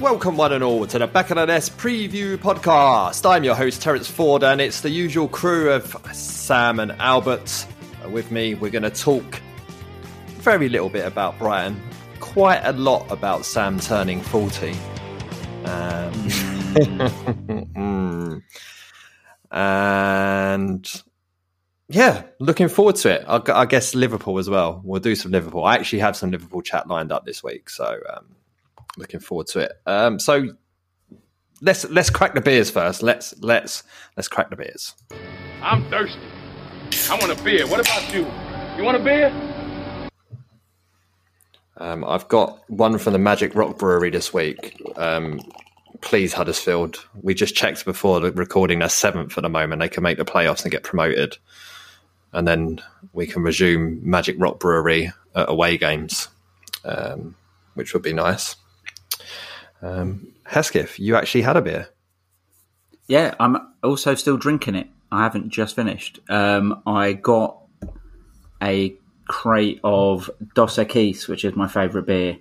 Welcome, one and all, to the Back of the Nest preview podcast. I'm your host, Terence Ford, and it's the usual crew of Sam and Albert. Uh, With me, we're going to talk very little bit about Brighton, quite a lot about Sam turning 40. Um, mm. and yeah, looking forward to it. I, I guess Liverpool as well. We'll do some Liverpool. I actually have some Liverpool chat lined up this week, so um, looking forward to it. Um, so let's let's crack the beers first. Let's let's let's crack the beers. I'm thirsty. I want a beer. What about you? You want a beer? Um, I've got one from the Magic Rock Brewery this week. Um, please, Huddersfield. We just checked before the recording. They're seventh at the moment. They can make the playoffs and get promoted, and then we can resume Magic Rock Brewery at away games, um, which would be nice. Um, Hesketh, you actually had a beer. Yeah, I'm also still drinking it. I haven't just finished. Um, I got a crate of Dos Equis, which is my favourite beer,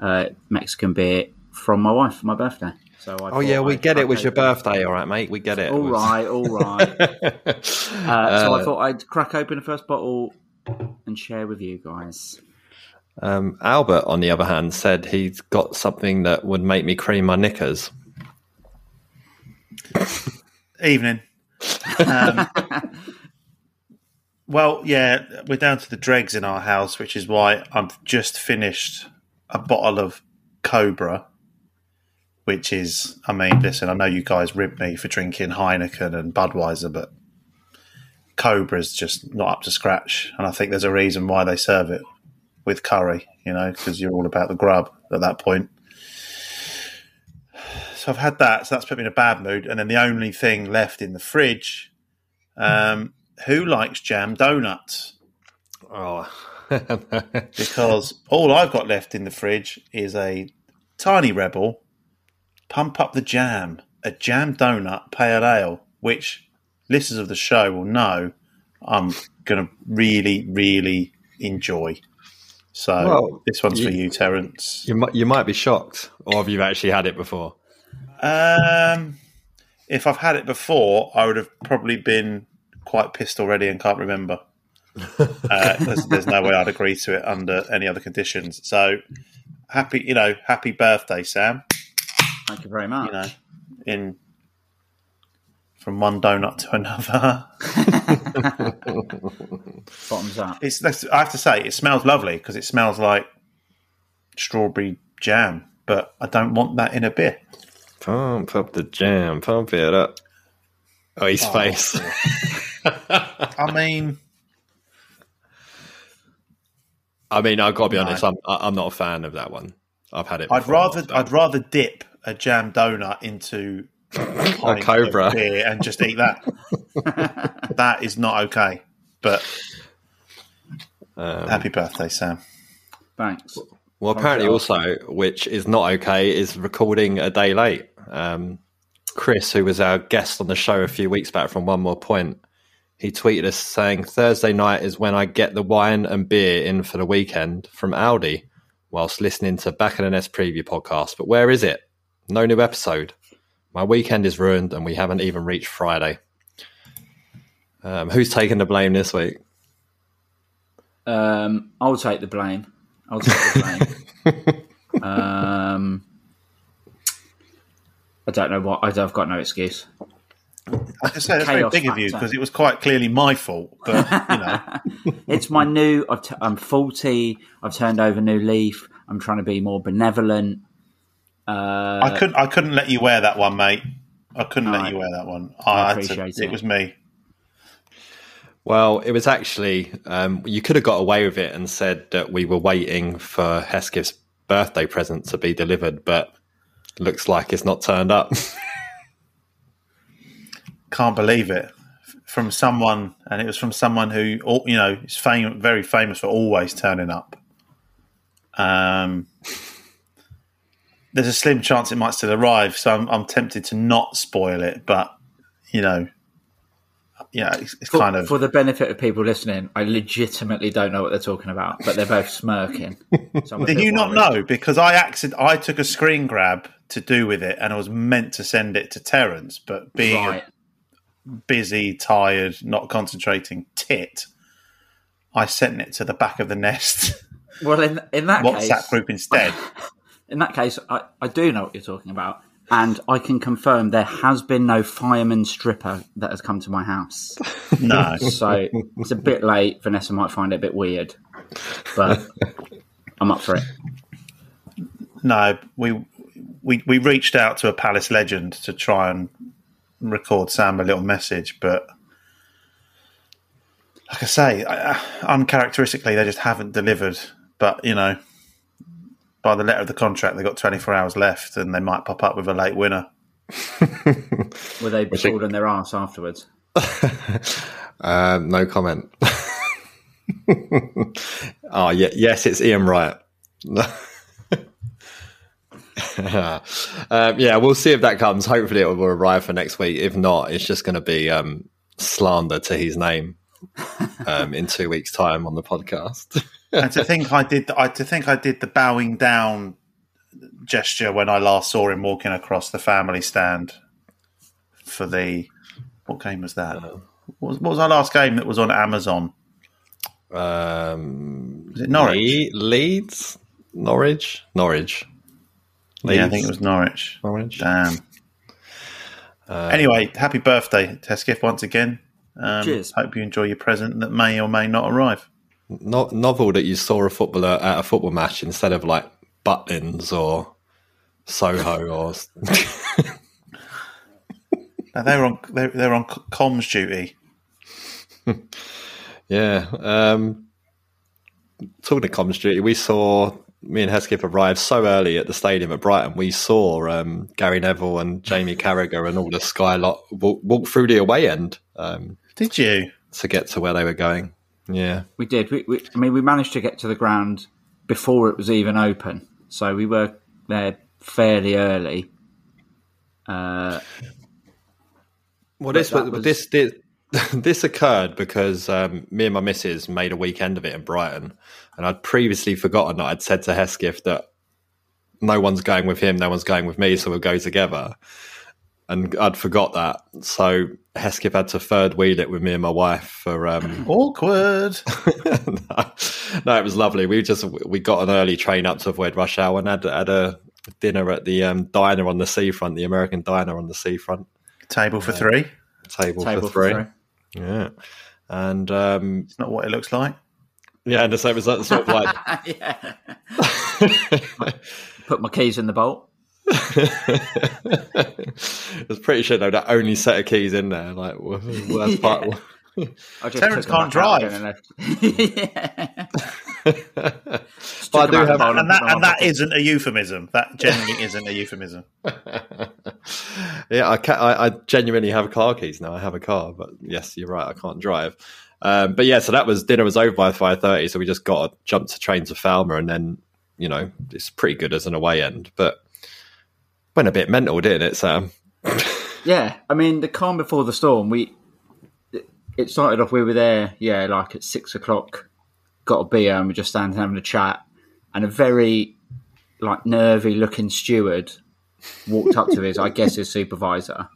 uh, Mexican beer, from my wife for my birthday. So I Oh yeah, we I'd get it. It was your birthday, all right, mate. We get it. All It was- right, all right. Uh, so I Uh, thought I'd crack open the first bottle and share with you guys. Um, Albert, on the other hand, said he's got something that would make me cream my knickers. Evening. Um, well, yeah, we're down to the dregs in our house, which is why I've just finished a bottle of Cobra, which is, I mean, listen, I know you guys rib me for drinking Heineken and Budweiser, but Cobra's just not up to scratch. And I think there's a reason why they serve it with curry, you know, because you're all about the grub at that point. So I've had that, so that's put me in a bad mood. And then the only thing left in the fridge, um, who likes jam donuts? Oh, Because all I've got left in the fridge is a tiny rebel, pump up the jam, a jam donut pale ale, which listeners of the show will know I'm going to really, really enjoy. So Well, this one's for you- you, Terence. you might you might be shocked, or have you actually had it before? Um, if I've had it before, I would have probably been quite pissed already and can't remember. uh, there's, there's no way I'd agree to it under any other conditions. So happy, you know, happy birthday, Sam. Thank you very much. You know, in from one donut to another. Bottoms up. It's. that's- I have to say, it smells lovely because it smells like strawberry jam. But I don't want that in a beer. Pump up the jam, pump it up. Oh, his oh, face. I mean, I mean, I've got to be No. honest. I'm I- I'm not a fan of that one. I've had it. I'd before. rather I'd rather dip a jam donut into a Cobra. beer and just eat that. that is not okay. But Um, happy birthday, Sam. Thanks. Well, apparently, also, which is not okay, is recording a day late. Um, Chris, who was our guest on the show a few weeks back from One More Point, he tweeted us saying Thursday night is when I get the wine and beer in for the weekend from Aldi whilst listening to Back in the Nest preview podcast. But where is it? No new episode. My weekend is ruined and we haven't even reached Friday. Um, who's taking the blame this week? Um, I'll take the blame. I'll take the blame. um, I don't know what. I've got no excuse. I can say that's very Chaos big of you because it was quite clearly my fault. But you know, It's my new. I've t- I'm 40. I've turned over a new leaf. I'm trying to be more benevolent. Uh, I couldn't. I couldn't let you wear that one, mate. I couldn't No, let I- you wear that one. I I, had to- it. it. was me. Well, it was actually, um, you could have got away with it and said that we were waiting for Hesketh's birthday present to be delivered, but looks like it's not turned up. Can't believe it. From someone, and it was from someone who, you know, is fam- very famous for always turning up. Um, there's a slim chance it might still arrive, so I'm, I'm tempted to not spoil it. But you know, yeah, it's, it's for, kind of for the benefit of people listening, I legitimately don't know what they're talking about, but they're both smirking. So Did you not worried. know? Because I accident I took a screen grab to do with it, and I was meant to send it to Terence, but being Right. busy, tired, not concentrating tit, I sent it to the back of the nest Well, in in that WhatsApp case, group instead. in that case, I, I do know what you're talking about, and I can confirm there has been no fireman stripper that has come to my house. No, So it's a bit late. Vanessa might find it a bit weird, but I'm up for it. no, we we we reached out to a Palace legend to try and record Sam a little message, but like I say, I- uncharacteristically, they just haven't delivered. But you know, by the letter of the contract, they've got 24 hours left, and they might pop up with a late winner. Were they pulled on their ass afterwards? Um, no comment. oh, yeah, yes, it's Ian Wright. um, yeah, we'll see if that comes. Hopefully, it will arrive for next week. If not, it's just going to be um, slander to his name um, in two weeks' time on the podcast. and to think I did, I to think I did the bowing down gesture when I last saw him walking across the family stand for the what game was that? What was, what was our last game that was on Amazon? um, Was it Norwich? Le- Leeds, Norwich, Norwich. Yeah, I think it was Norwich. Norwich. Damn. anyway, happy birthday, Hesketh, once again. Um, Cheers. Hope you enjoy your present that may or may not arrive. no- novel that you saw a footballer at a football match instead of like Butlins or Soho or Now, they're on they, they were on comms duty. yeah. Um, talking of comms duty, we saw me and Hesketh arrived so early at the stadium at Brighton. We saw um, Gary Neville and Jamie Carragher and all the Sky lot walk, walk through the away end um, Did you? to get to where they were going. Yeah. We did. We, we, I mean, we managed to get to the ground before it was even open, so we were there fairly early. Uh, Well, this that was, was- this this this occurred because um, me and my missus made a weekend of it in Brighton, and I'd previously forgotten that I'd said to Hesketh that no one's going with him, no one's going with me, so we'll go together. And I'd forgot that, so Hesketh had to third wheel it with me and my wife for. Um, Awkward. no, no, it was lovely. We just we got an early train up to avoid rush hour and had had a dinner at the um, diner on the seafront, the American diner on the seafront Table for three. table, table for three. Yeah. And um, It's not what it looks like. yeah, and so it was like- sort of like yeah. Put my keys in the bolt. I was pretty sure they were the only set of keys in there. Like, worst part. I just Terence can't drive. and left. yeah. But I Took do them out have- the bowl And that put them and that on. isn't a euphemism. That generally isn't a euphemism. yeah, I, ca I, I genuinely have car keys now. I have a car, but yes, you're right. I can't drive. Um, but yeah, so that was dinner was over by five thirty. So we just got jumped to train to Falmer, and then you know it's pretty good as an away end, but went a bit mental, didn't it, Sam? Yeah, I mean the calm before the storm. We it started off. We were there, yeah, like at six o'clock. Got a beer and we're just standing having a chat, and a very like nervy looking steward walked up to his, I guess, his supervisor.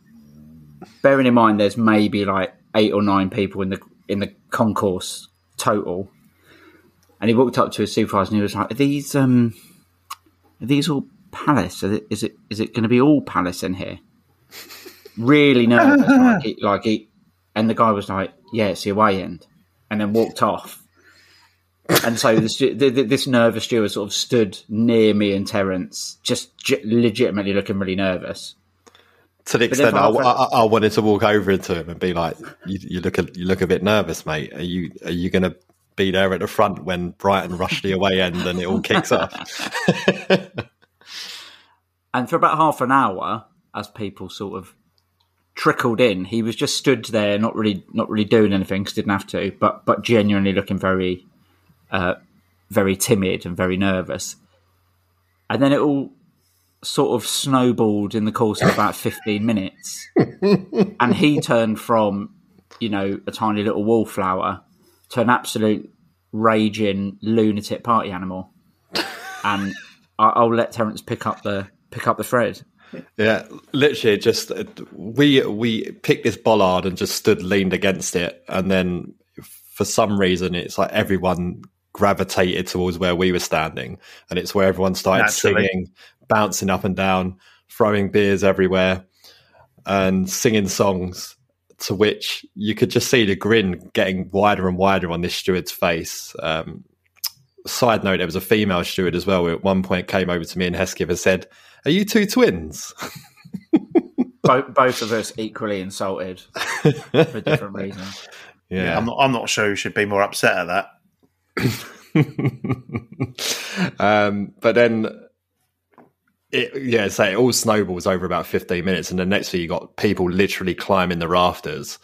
Bearing in mind, there's maybe like eight or nine people in the in the concourse total, and he walked up to his supervisor and he was like, "Are these um, are these all Palace? Is it is it, is it going to be all Palace in here?" Really nervous, like, he, like he, and the guy was like, "Yeah, it's the away end," and then walked off. And so the, stu- the, the, this nervous steward sort of stood near me and Terence, just j- legitimately looking really nervous. To the extent I, I- I, I wanted to walk over to him and be like, "You, you look a, you look a bit nervous, mate. Are you are you going to be there at the front when Brighton rush the away end and it all kicks off?" And for about half an hour, as people sort of trickled in, he was just stood there, not really, not really doing anything because didn't have to, but but genuinely looking very, uh, very timid and very nervous. And then it all sort of snowballed in the course of about fifteen minutes, and he turned from, you know, a tiny little wallflower to an absolute raging lunatic party animal. And I'll let Terence pick up the pick up the thread. Yeah, literally, just uh, we we picked this bollard and just stood leaned against it, and then for some reason, it's like everyone gravitated towards where we were standing, and it's where everyone started Naturally. singing, bouncing up and down, throwing beers everywhere, and singing songs. To which you could just see the grin getting wider and wider on this steward's face. Um, side note, there was a female steward as well who at one point came over to me and Hesketh and said, Are you two twins? both, both of us equally insulted for different reasons. Yeah, I'm not. I'm not sure you should be more upset at that. um, but then, it, yeah, so it all snowballs over about 15 minutes. And the next thing you got people literally climbing the rafters.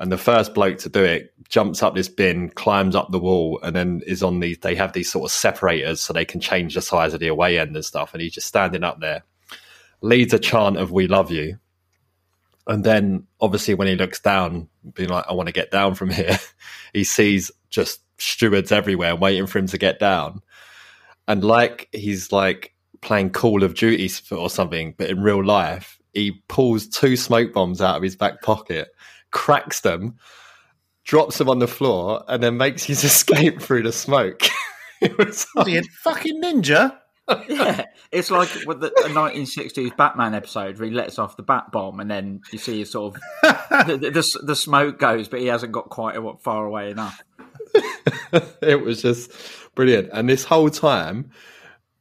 And the first bloke to do it jumps up this bin, climbs up the wall, and then is on these. They have these sort of separators so they can change the size of the away end and stuff. And he's just standing up there, leads a chant of "We love you," and then obviously when he looks down, being like, "I want to get down from here," he sees just stewards everywhere waiting for him to get down, and like he's like playing Call of Duty or something, but in real life, he pulls two smoke bombs out of his back pocket, cracks them, drops him on the floor, and then makes his escape through the smoke. it was Was he a fucking ninja? Yeah, it's like with the a 1960s Batman episode where he lets off the bat bomb, and then you see his sort of the, the, the smoke goes, but he hasn't got quite a- far away enough. it was just brilliant. And this whole time,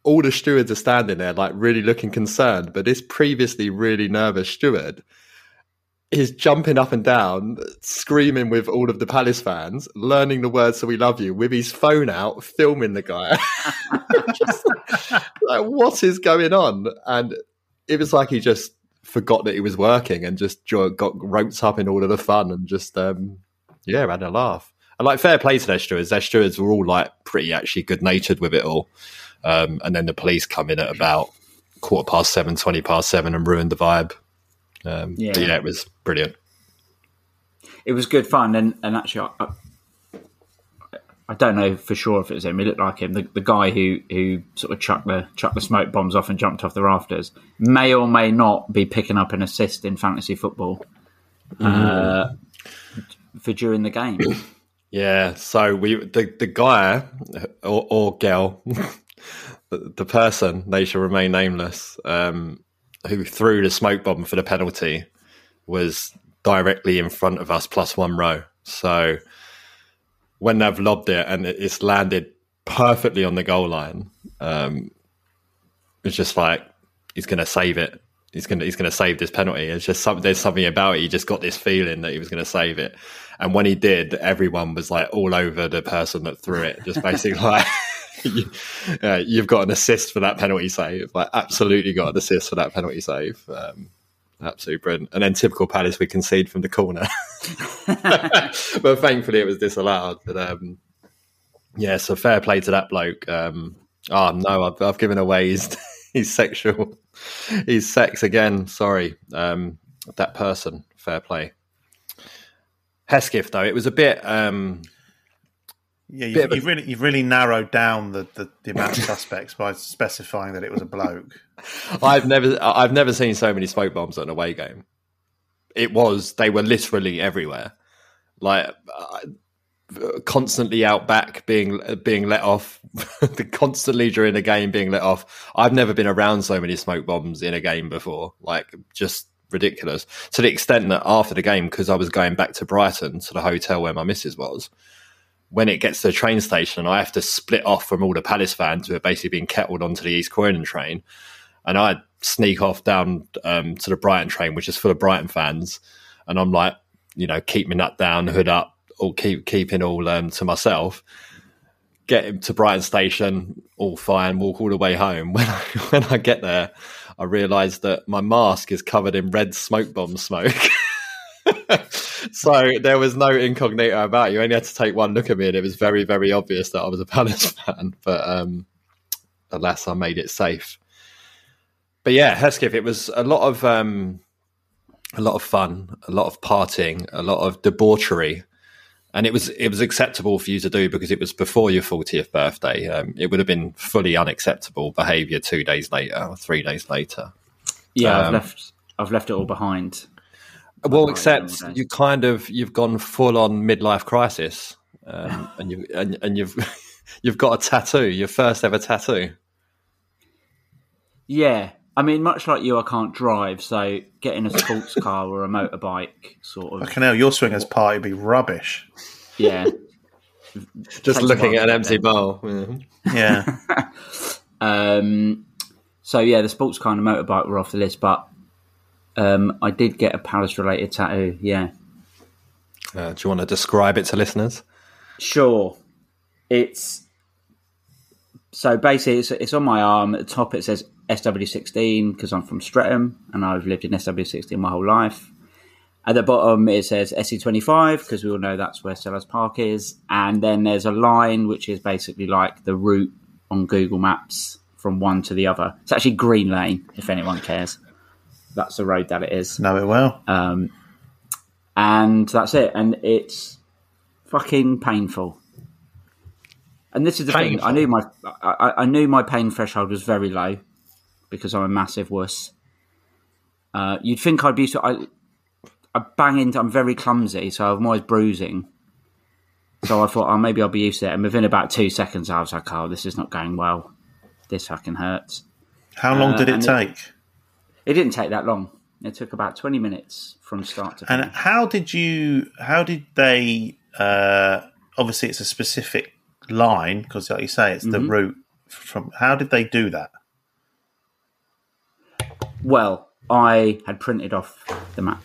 all the stewards are standing there, like really looking concerned. But this previously really nervous steward is jumping up and down, screaming with all of the Palace fans, learning the words "So we love you" with his phone out, filming the guy. Just like, what is going on? And it was like he just forgot that he was working and just got roped up in all of the fun and just um, yeah, had a laugh. And like fair play to their stewards. Their stewards were all like pretty actually good natured with it all. Um, and then the police come in at about quarter past seven, 20 past seven and ruined the vibe. Um, yeah. Yeah. it was brilliant. It was good fun, and, and actually, I, I don't know for sure if it was him. He looked like him. The, the guy who, who sort of chucked the chucked the smoke bombs off and jumped off the rafters may or may not be picking up an assist in fantasy football uh, for during the game. Yeah, so we the the guy or, or girl, the, the person they shall remain nameless, um, who threw the smoke bomb for the penalty, was directly in front of us, plus one row. So when they've lobbed it and it's landed perfectly on the goal line, um, it's just like he's going to save it. He's going to he's going to save this penalty. It's just there's something about it. He just got this feeling that he was going to save it, and when he did, everyone was like all over the person that threw it. Just basically like. you, uh, you've got an assist for that penalty save. Like, absolutely got an assist for that penalty save. Um, absolutely brilliant. And then typical Palace, we concede from the corner. but thankfully, it was disallowed. But um, yeah, so fair play to that bloke. Um, oh no, I've, I've given away his his sexual his sex again. Sorry, um, that person. Fair play. Hesketh, though, it was a bit. Um, Yeah, you've, you've really you've really narrowed down the, the, the amount of suspects by specifying that it was a bloke. I've never, I've never seen so many smoke bombs at an away game. It was, they were literally everywhere, like uh, constantly out back being being let off, constantly during a game being let off. I've never been around so many smoke bombs in a game before, like just ridiculous. To the extent that after the game, because I was going back to Brighton to the hotel where my missus was, when it gets to the train station, I have to split off from all the Palace fans who are basically being kettled onto the East Croydon train and I sneak off down um, to the Brighton train, which is full of Brighton fans, and I'm like, you know, keep my nut down, hood up, or keep keeping all um, to myself. Get to Brighton station, all fine. Walk all the way home. When I, when I get there, I realise that my mask is covered in red smoke bomb smoke. so there was no incognito about it. You only had to take one look at me, and it was very, very obvious that I was a Palace fan. But um, alas, I made it safe but yeah, Hesketh, it was a lot of um, a lot of fun, a lot of partying, a lot of debauchery, and it was it was acceptable for you to do because it was before your fortieth birthday. Um, it would have been fully unacceptable behaviour two days later or three days later. Yeah, I've Um, left. I've left it all behind. Well, except okay. you kind of you've gone full on midlife crisis, um, and you and, and you've you've got a tattoo, your first ever tattoo. Yeah, I mean, much like you, I can't drive, so getting a sports car or a motorbike, sort of. Fucking hell, your swingers party would be rubbish. Yeah, Just Takes looking at an empty bowl. Yeah. Yeah. Um, so yeah, the sports car and the motorbike were off the list, but um, I did get a Palace related tattoo. Yeah, Uh, do you want to describe it to listeners? sure. It's so basically it's, it's on my arm. At the top it says SW16 because I'm from Streatham and I've lived in SW16 my whole life. At the bottom it says SE25 because we all know that's where Selhurst Park is, and then there's a line which is basically like the route on Google Maps from one to the other. It's actually Green Lane if anyone cares. That's the road that it is. Know it well. Um, and that's it. And it's fucking painful. And this is the thing. I knew my I, I- knew my pain threshold was very low because I'm a massive wuss. Uh, you'd think I'd be so I, I bang into. I'm very clumsy, so I'm always bruising. So I thought, oh, maybe I'll be used to it. And within about two seconds, I was like, oh, this is not going well. This fucking hurts. How long Uh, did it and it- take? It didn't take that long. It took about 20 minutes from start to Finish. And how did you? How did they? Uh, obviously, it's a specific line because, like you say, it's the Mm-hmm. route from. How did they do that? Well, I had printed off the map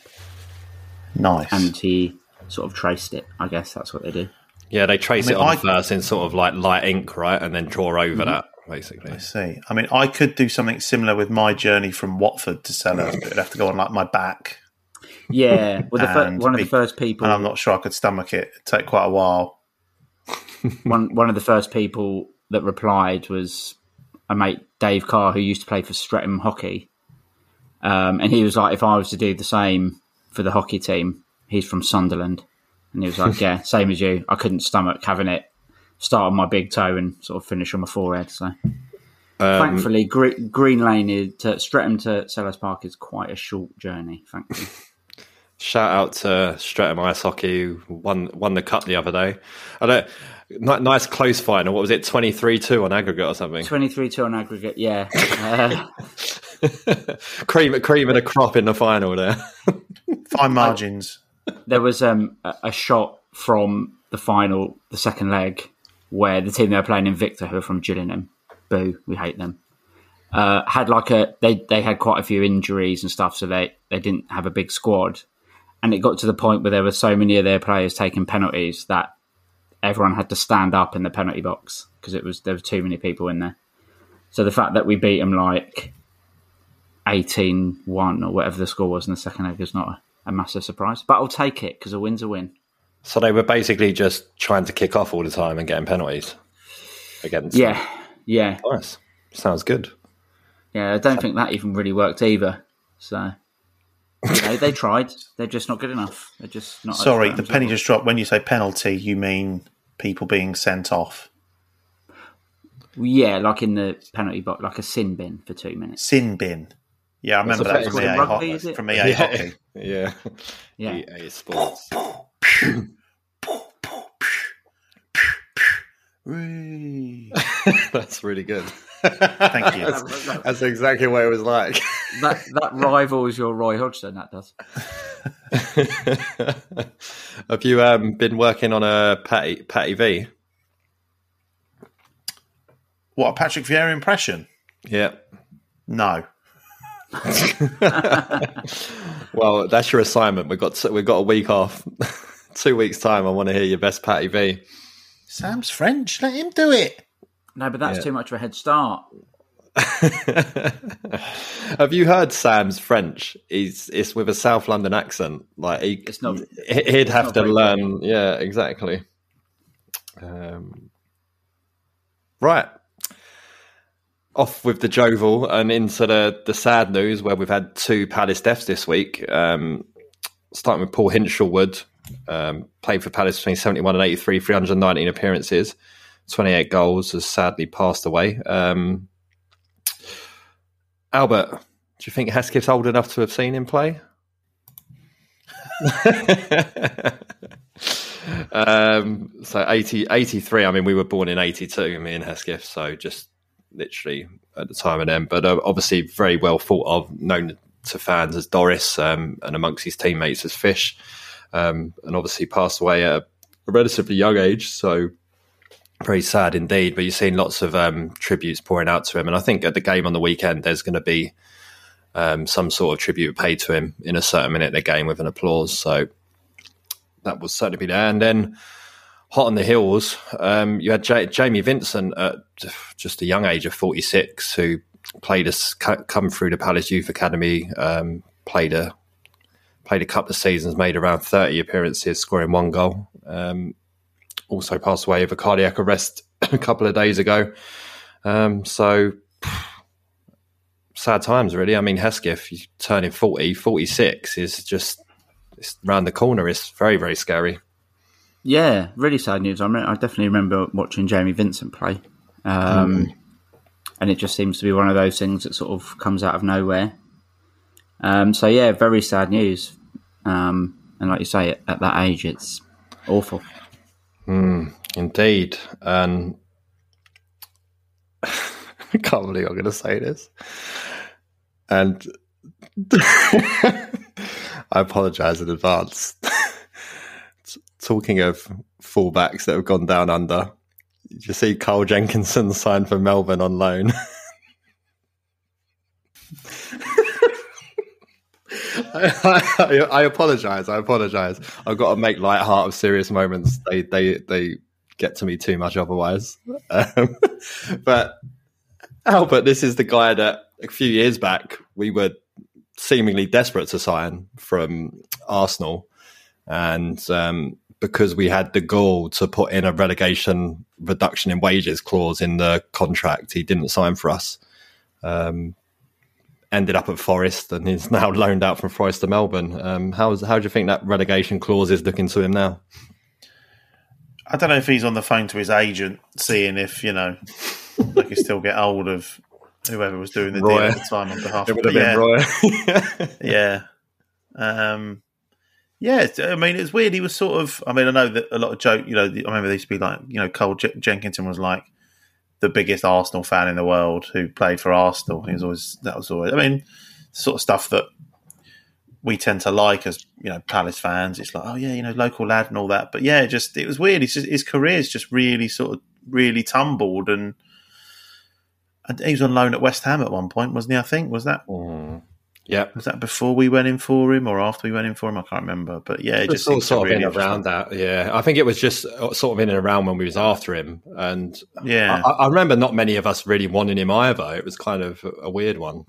Nice. and he sort of traced it. I guess that's what they do. Yeah, they trace I mean, it on I- first in sort of like light ink, right, and then draw over Mm-hmm. that basically. I see. I mean, I could do something similar with my journey from Watford to Selhurst, but it'd have to go on like my back, Yeah, well, the fir- one of the be- first people, and I'm not sure I could stomach it. It'd take quite a while. one one of the first people that replied was a mate, Dave Carr, who used to play for Streatham Hockey, um, and he was like, if I was to do the same for the hockey team, he's from Sunderland, and he was like, yeah, same as you. I couldn't stomach having it start on my big toe and sort of finish on my forehead. So. Thankfully, Gre- Green Lane is to Streatham to Selhurst Park is quite a short journey. Thankfully, Shout out to Streatham Ice Hockey, who won won the cup the other day. I don't, ni- nice close final. What was it, twenty three two on aggregate or something? twenty-three two on aggregate. Yeah, uh, cream, cream and a crop in the final there. Fine margins. there was um, a, a shot from the final, the second leg, where the team they were playing Invicta, who are from Gillingham, boo, we hate them. Uh, had like a they they had quite a few injuries and stuff, so they they didn't have a big squad, and it got to the point where there were so many of their players taking penalties that everyone had to stand up in the penalty box because it was there were too many people in there. So the fact that we beat them like 18-1 or whatever the score was in the second leg is not a, a massive surprise, but I'll take it because a win's a win. So they were basically just trying to kick off all the time and getting penalties against. Yeah, yeah, nice. Sounds good. yeah. I don't think that even really worked either. So You know, they tried. They're just not good enough. They're just not. Sorry, the Spurs penny just dropped. When you say penalty, you mean people being sent off. Yeah, like in the penalty box, like a sin bin for two minutes. Sin bin. Yeah, I remember that It's from EA, rugby, hockey, from EA hockey. yeah, Yeah. EA Sports. Whee. That's really good. Thank you. That's exactly what it was like. That that rivals your Roy Hodgson. That does. Have you um, been working on a Patty Patty V? What a Patrick Vieira impression? Yeah. No. Well, that's your assignment. We've got we've got a week off. Two weeks time. I want to hear your best Patty V. Sam's French. Let him do it. No, but that's Yeah. too much of a head start. Have you heard Sam's French? He's it's with a South London accent. Like he, It's not- he- he'd have not to very learn. Yeah, exactly. Um, right. Off with the jovial and into the the sad news where we've had two Palace deaths this week. Um, starting with Paul Hinshelwood, um, played for Palace between 71 and 83, 319 appearances, 28 goals, has sadly passed away. Um, Albert, do you think Hesketh's old enough to have seen him play? um, so 80, 83, I mean, we were born in 82, me and Hesketh, so just literally at the time of them. But uh, obviously, very well thought of, known to fans as Doris um, and amongst his teammates as Fish. Um, and obviously passed away at a, relatively young age, so very sad indeed. But you've seen lots of um, tributes pouring out to him, and I think at the game on the weekend, there's going to be um, some sort of tribute paid to him in a certain minute of the game with an applause. So that will certainly be there. And then hot on the heels, um, you had J- Jamie Vincent at just a young age of 46, who played us come through the Palace Youth Academy, um, played a played a couple of seasons, made around 30 appearances, scoring one goal. Um, also passed away of a cardiac arrest a couple of days ago. Um, so sad times, really. I mean, Hesketh turning 40, 46 is just it's around the corner. It's very, very scary. Yeah, really sad news. I, rem- I definitely remember watching Jamie Vincent play, um, and it just seems to be one of those things that sort of comes out of nowhere. Um, so yeah, very sad news. Um, and like you say, at, at that age, it's awful. Indeed. And I can't believe I'm going to say this. And I apologise in advance. Talking of fullbacks that have gone down under, you see Carl Jenkinson signed for Melbourne on loan? I, I, I apologize. I apologize. I've got to make light heart of serious moments. They they they get to me too much otherwise. Um, but Albert, this is the guy that a few years back we were seemingly desperate to sign from Arsenal, and um, because we had the goal to put in a relegation reduction in wages clause in the contract, he didn't sign for us. Um, ended up at Forest and is now loaned out from Forest to Melbourne. Um, how's how do you think that relegation clause is looking to him now? I don't know if he's on the phone to his agent, seeing if you know they can still get hold of whoever was doing the Roy. deal at the time on behalf. It of would have yeah, Roy. yeah, um, yeah. I mean, it's weird. He was sort of. I mean, I know that a lot of joke. You know, I remember there used to be like, you know, Cole J- Jenkinson was like the biggest Arsenal fan in the world who played for Arsenal. He was always that was always. I mean, sort of stuff that we tend to like as you know Palace fans. It's like, oh yeah, you know, local lad and all that. But yeah, just it was weird. It's just, his career's just really sort of really tumbled, and, and he was on loan at West Ham at one point, wasn't he? I think was that mm. Yeah, was that before we went in for him or after we went in for him? I can't remember. But yeah, it just just all sort of in really and around that. Yeah, I think it was just uh, sort of in and around when we was after him, and Yeah, I, I remember not many of us really wanting him either. It was kind of a weird one.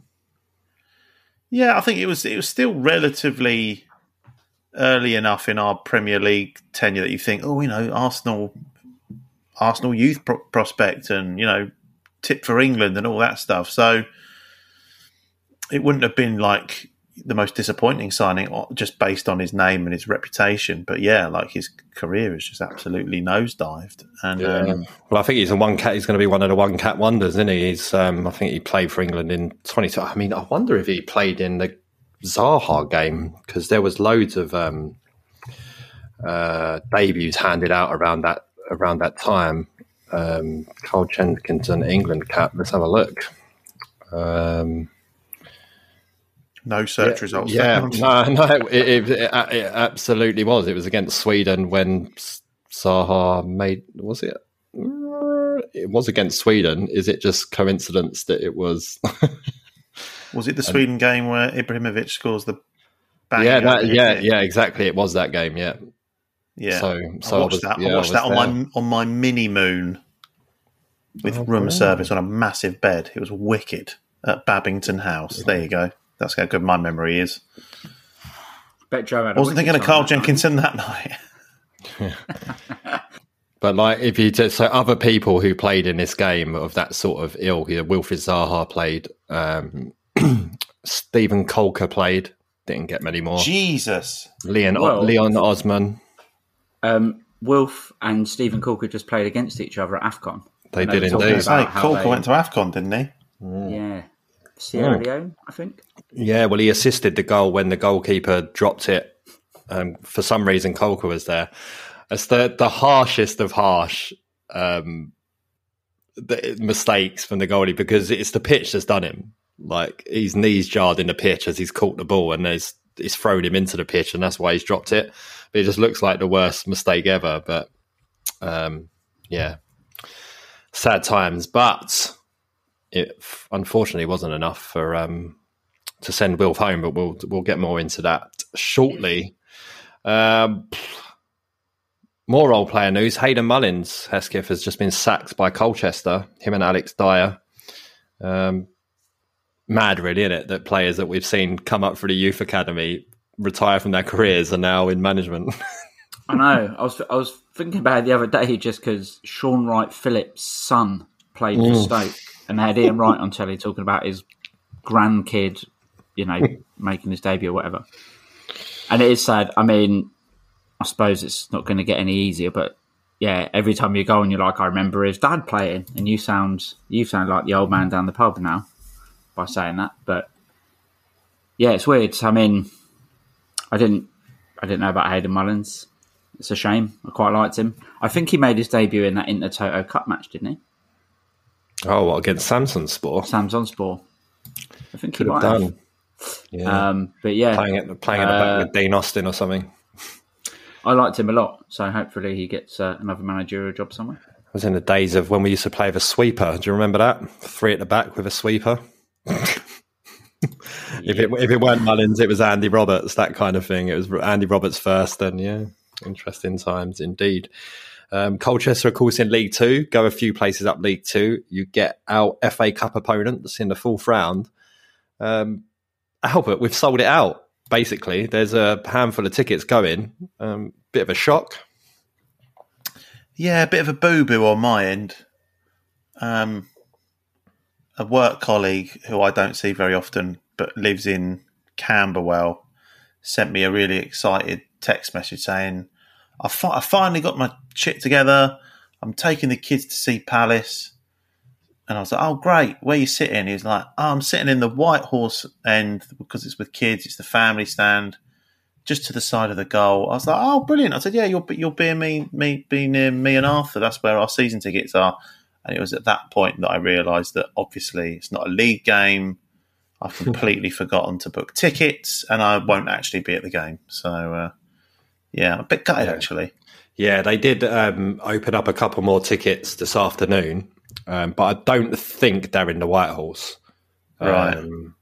Yeah, I think it was it was still relatively early enough in our Premier League tenure that you think, oh, you know, Arsenal, Arsenal youth pro- prospect, and you know, tip for England and all that stuff. So it wouldn't have been like the most disappointing signing just based on his name and his reputation. But yeah, like his career is just absolutely nosedived. And um, Well, I think he's a one cat. He's going to be one of the one cat wonders, isn't he? He's. Um, I think he played for England in twenty. I mean, I wonder if he played in the Zaha game because there was loads of um, uh, debuts handed out around that around that time. Um, Carl Jenkinson, England cap. Let's have a look. Um, no search results. yeah, no, no, it, it, it, absolutely was. It was against Sweden when Zaha made. Was it? It was against Sweden. Is it just coincidence that it was? Was it the Sweden game where Ibrahimovic scores the? yeah, that, yeah, yeah, exactly. It was that game. Yeah, yeah. So, I so I watched was, that. yeah, I watched was that on there. my on my mini moon with Oh, room service on a massive bed. It was wicked at Babington House. There you go. That's how good my memory is. Bet Joe had I a wasn't thinking of Carl. Jenkinson that night. But like, if you just, so other people who played in this game of that sort of ilk, you know, Wilfried Zaha played, um, Steven Caulker played, didn't get many more. Jesus. Leon Well- Leon Osman, Um, Wolf and Steven Caulker just played against each other at AFCON. they did were talking indeed. Say, about they- went to AFCON, didn't he? Yeah. Sierra Oh. Leone, I think. Yeah, well, he assisted the goal when the goalkeeper dropped it. Um, for some reason, Caulker was there. It's the the harshest of harsh um, the mistakes from the goalie because it's the pitch that's done him. Like his knees jarred in the pitch as he's caught the ball, and there's it's thrown him into the pitch, and that's why he's dropped it. But it just looks like the worst mistake ever. But um, yeah, sad times. But it f- unfortunately wasn't enough for um, to send Wilf home, but we'll we'll get more into that shortly. Um, more role player news: Hayden Mullins, Hesketh has just been sacked by Colchester. Him and Alex Dyer. Um, mad, really, isn't it? That players that we've seen come up through the youth academy retire from their careers are now in management. I know. I was I was thinking about it the other day just because Shaun Wright Phillips' son played for Stoke, and they had Ian Wright on telly talking about his grandkid, you know, making his debut or whatever. And it is sad. I mean, I suppose it's not going to get any easier, but yeah, every time you go and you're like, I remember his dad playing, and you sound you sound like the old man down the pub now by saying that. But yeah, it's weird. I mean, I didn't I didn't know about Hayden Mullins. It's a shame. I quite liked him. I think he made his debut in that Intertoto Cup match, didn't he? Oh, what against Samsunspor? Samson Spore. I think he Could have might have. done. Yeah, Um, but yeah, playing it playing in the uh, back with Dean Austin or something. I liked him a lot. So hopefully he gets uh, another managerial job somewhere. It was in the days of when we used to play with a sweeper. Do you remember that? Three at the back with a sweeper. If it if it weren't Mullins, it was Andy Roberts, that kind of thing. It was Andy Roberts first, then yeah, interesting times indeed. Um, Colchester, of course, in League Two, go a few places up League Two. You get our FA Cup opponents in the fourth round. Um, Albert, we've sold it out. Basically, there's a handful of tickets going. Um, bit of a shock. Yeah, a bit of a boo boo on my end. Um, a work colleague who I don't see very often but lives in Camberwell sent me a really excited text message saying, I, fi- I finally got my shit together. I'm taking the kids to see Palace. And I was like, oh, great. Where you sitting? He was like, oh, I'm sitting in the White Horse end because it's with kids. It's the family stand just to the side of the goal. I was like, "Oh, brilliant!" I said, "Yeah, you'll be, you'll be me, me, be near me and Arthur. That's where our season tickets are." And it was at that point that I realised that obviously it's not a league game. I've completely forgotten to book tickets, and I won't actually be at the game. So, uh, yeah, a bit gutted actually. Yeah, they did um, open up a couple more tickets this afternoon, um, but I don't think they're in the White Horse. Right. Um,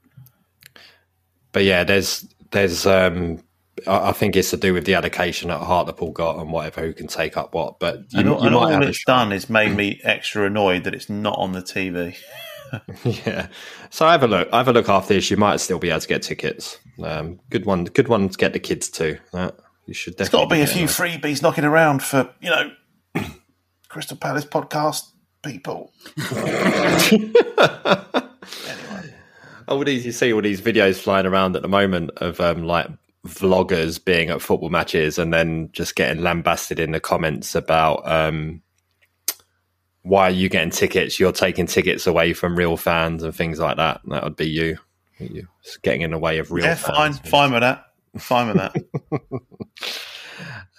but yeah, there's there's um, I, I think it's to do with the allocation that Hartlepool got and whatever who can take up what. But you, and all, you and might all it's done is made me extra annoyed that it's not on the TV. Yeah. So have a look. Have a look after this. You might still be able to get tickets. Um, good one. Good one to get the kids to. You should There's got to be a few getting freebies knocking around for you know Crystal Palace podcast people. that. all these you see all these videos flying around at the moment of um, like vloggers being at football matches and then just getting lambasted in the comments about um, why are you getting tickets? You're taking tickets away from real fans and things like that. That would be you. You getting in the way of real yeah, fans. fine, fine with that. Fine with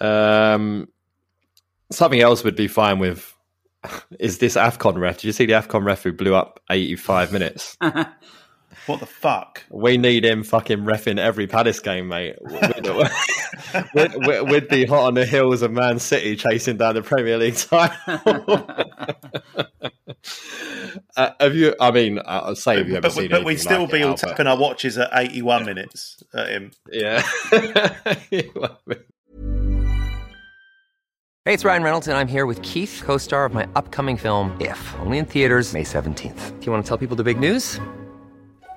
that. um, something else would be fine with. Is this Afcon ref? Did you see the Afcon ref who blew up 85 minutes? What the fuck? We need him fucking refing every Palace game, mate. We'd, we'd, we'd, be hot on the heels of Man City chasing down the Premier League title. uh, have you? I mean, I'll say have you ever but, seen? But we'd still like be all Albert? tapping our watches at eighty-one minutes at him. Yeah. Hey, it's Ryan Reynolds, and I'm here with Keith, co-star of my upcoming film If, only in theaters May seventeenth. Do you want to tell people the big news?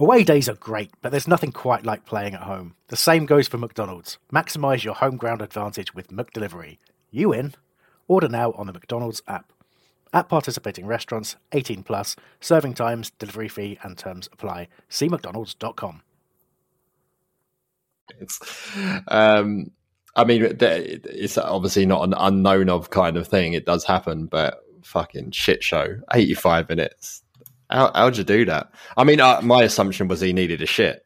Away days are great, but there's nothing quite like playing at home. The same goes for McDonald's. Maximise your home ground advantage with McDelivery. You in? Order now on the McDonald's app. At participating restaurants, 18 plus, serving times, delivery fee, and terms apply. See McDonald's.com. It's, um, I mean, it's obviously not an unknown of kind of thing. It does happen, but fucking shit show. 85 minutes. How, how'd you do that? I mean, uh, my assumption was he needed a shit.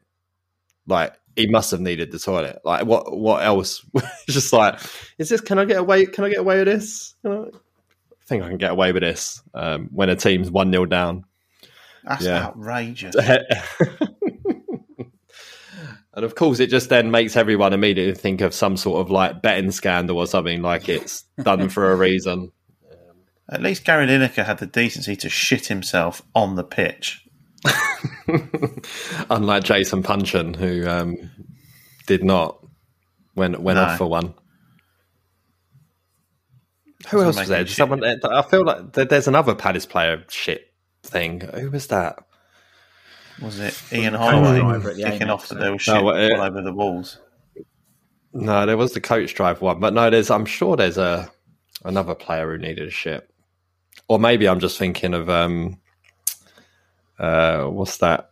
Like, he must have needed the toilet. Like, what? What else? just like, is this? Can I get away? Can I get away with this? Know, I think I can get away with this um, when a team's one 0 down. That's yeah. outrageous. and of course, it just then makes everyone immediately think of some sort of like betting scandal or something like it's done for a reason. At least Gary Lineker had the decency to shit himself on the pitch. Unlike Jason Puncheon, who um, did not went went no. off for one. Who else was there? Someone. I feel like there's another Palace player shit thing. Who was that? Was it Ian Holloway kicking off the little shit no, it, all over the walls? No, there was the coach drive one, but no, there's. I'm sure there's a another player who needed a shit or maybe I'm just thinking of um, uh, what's that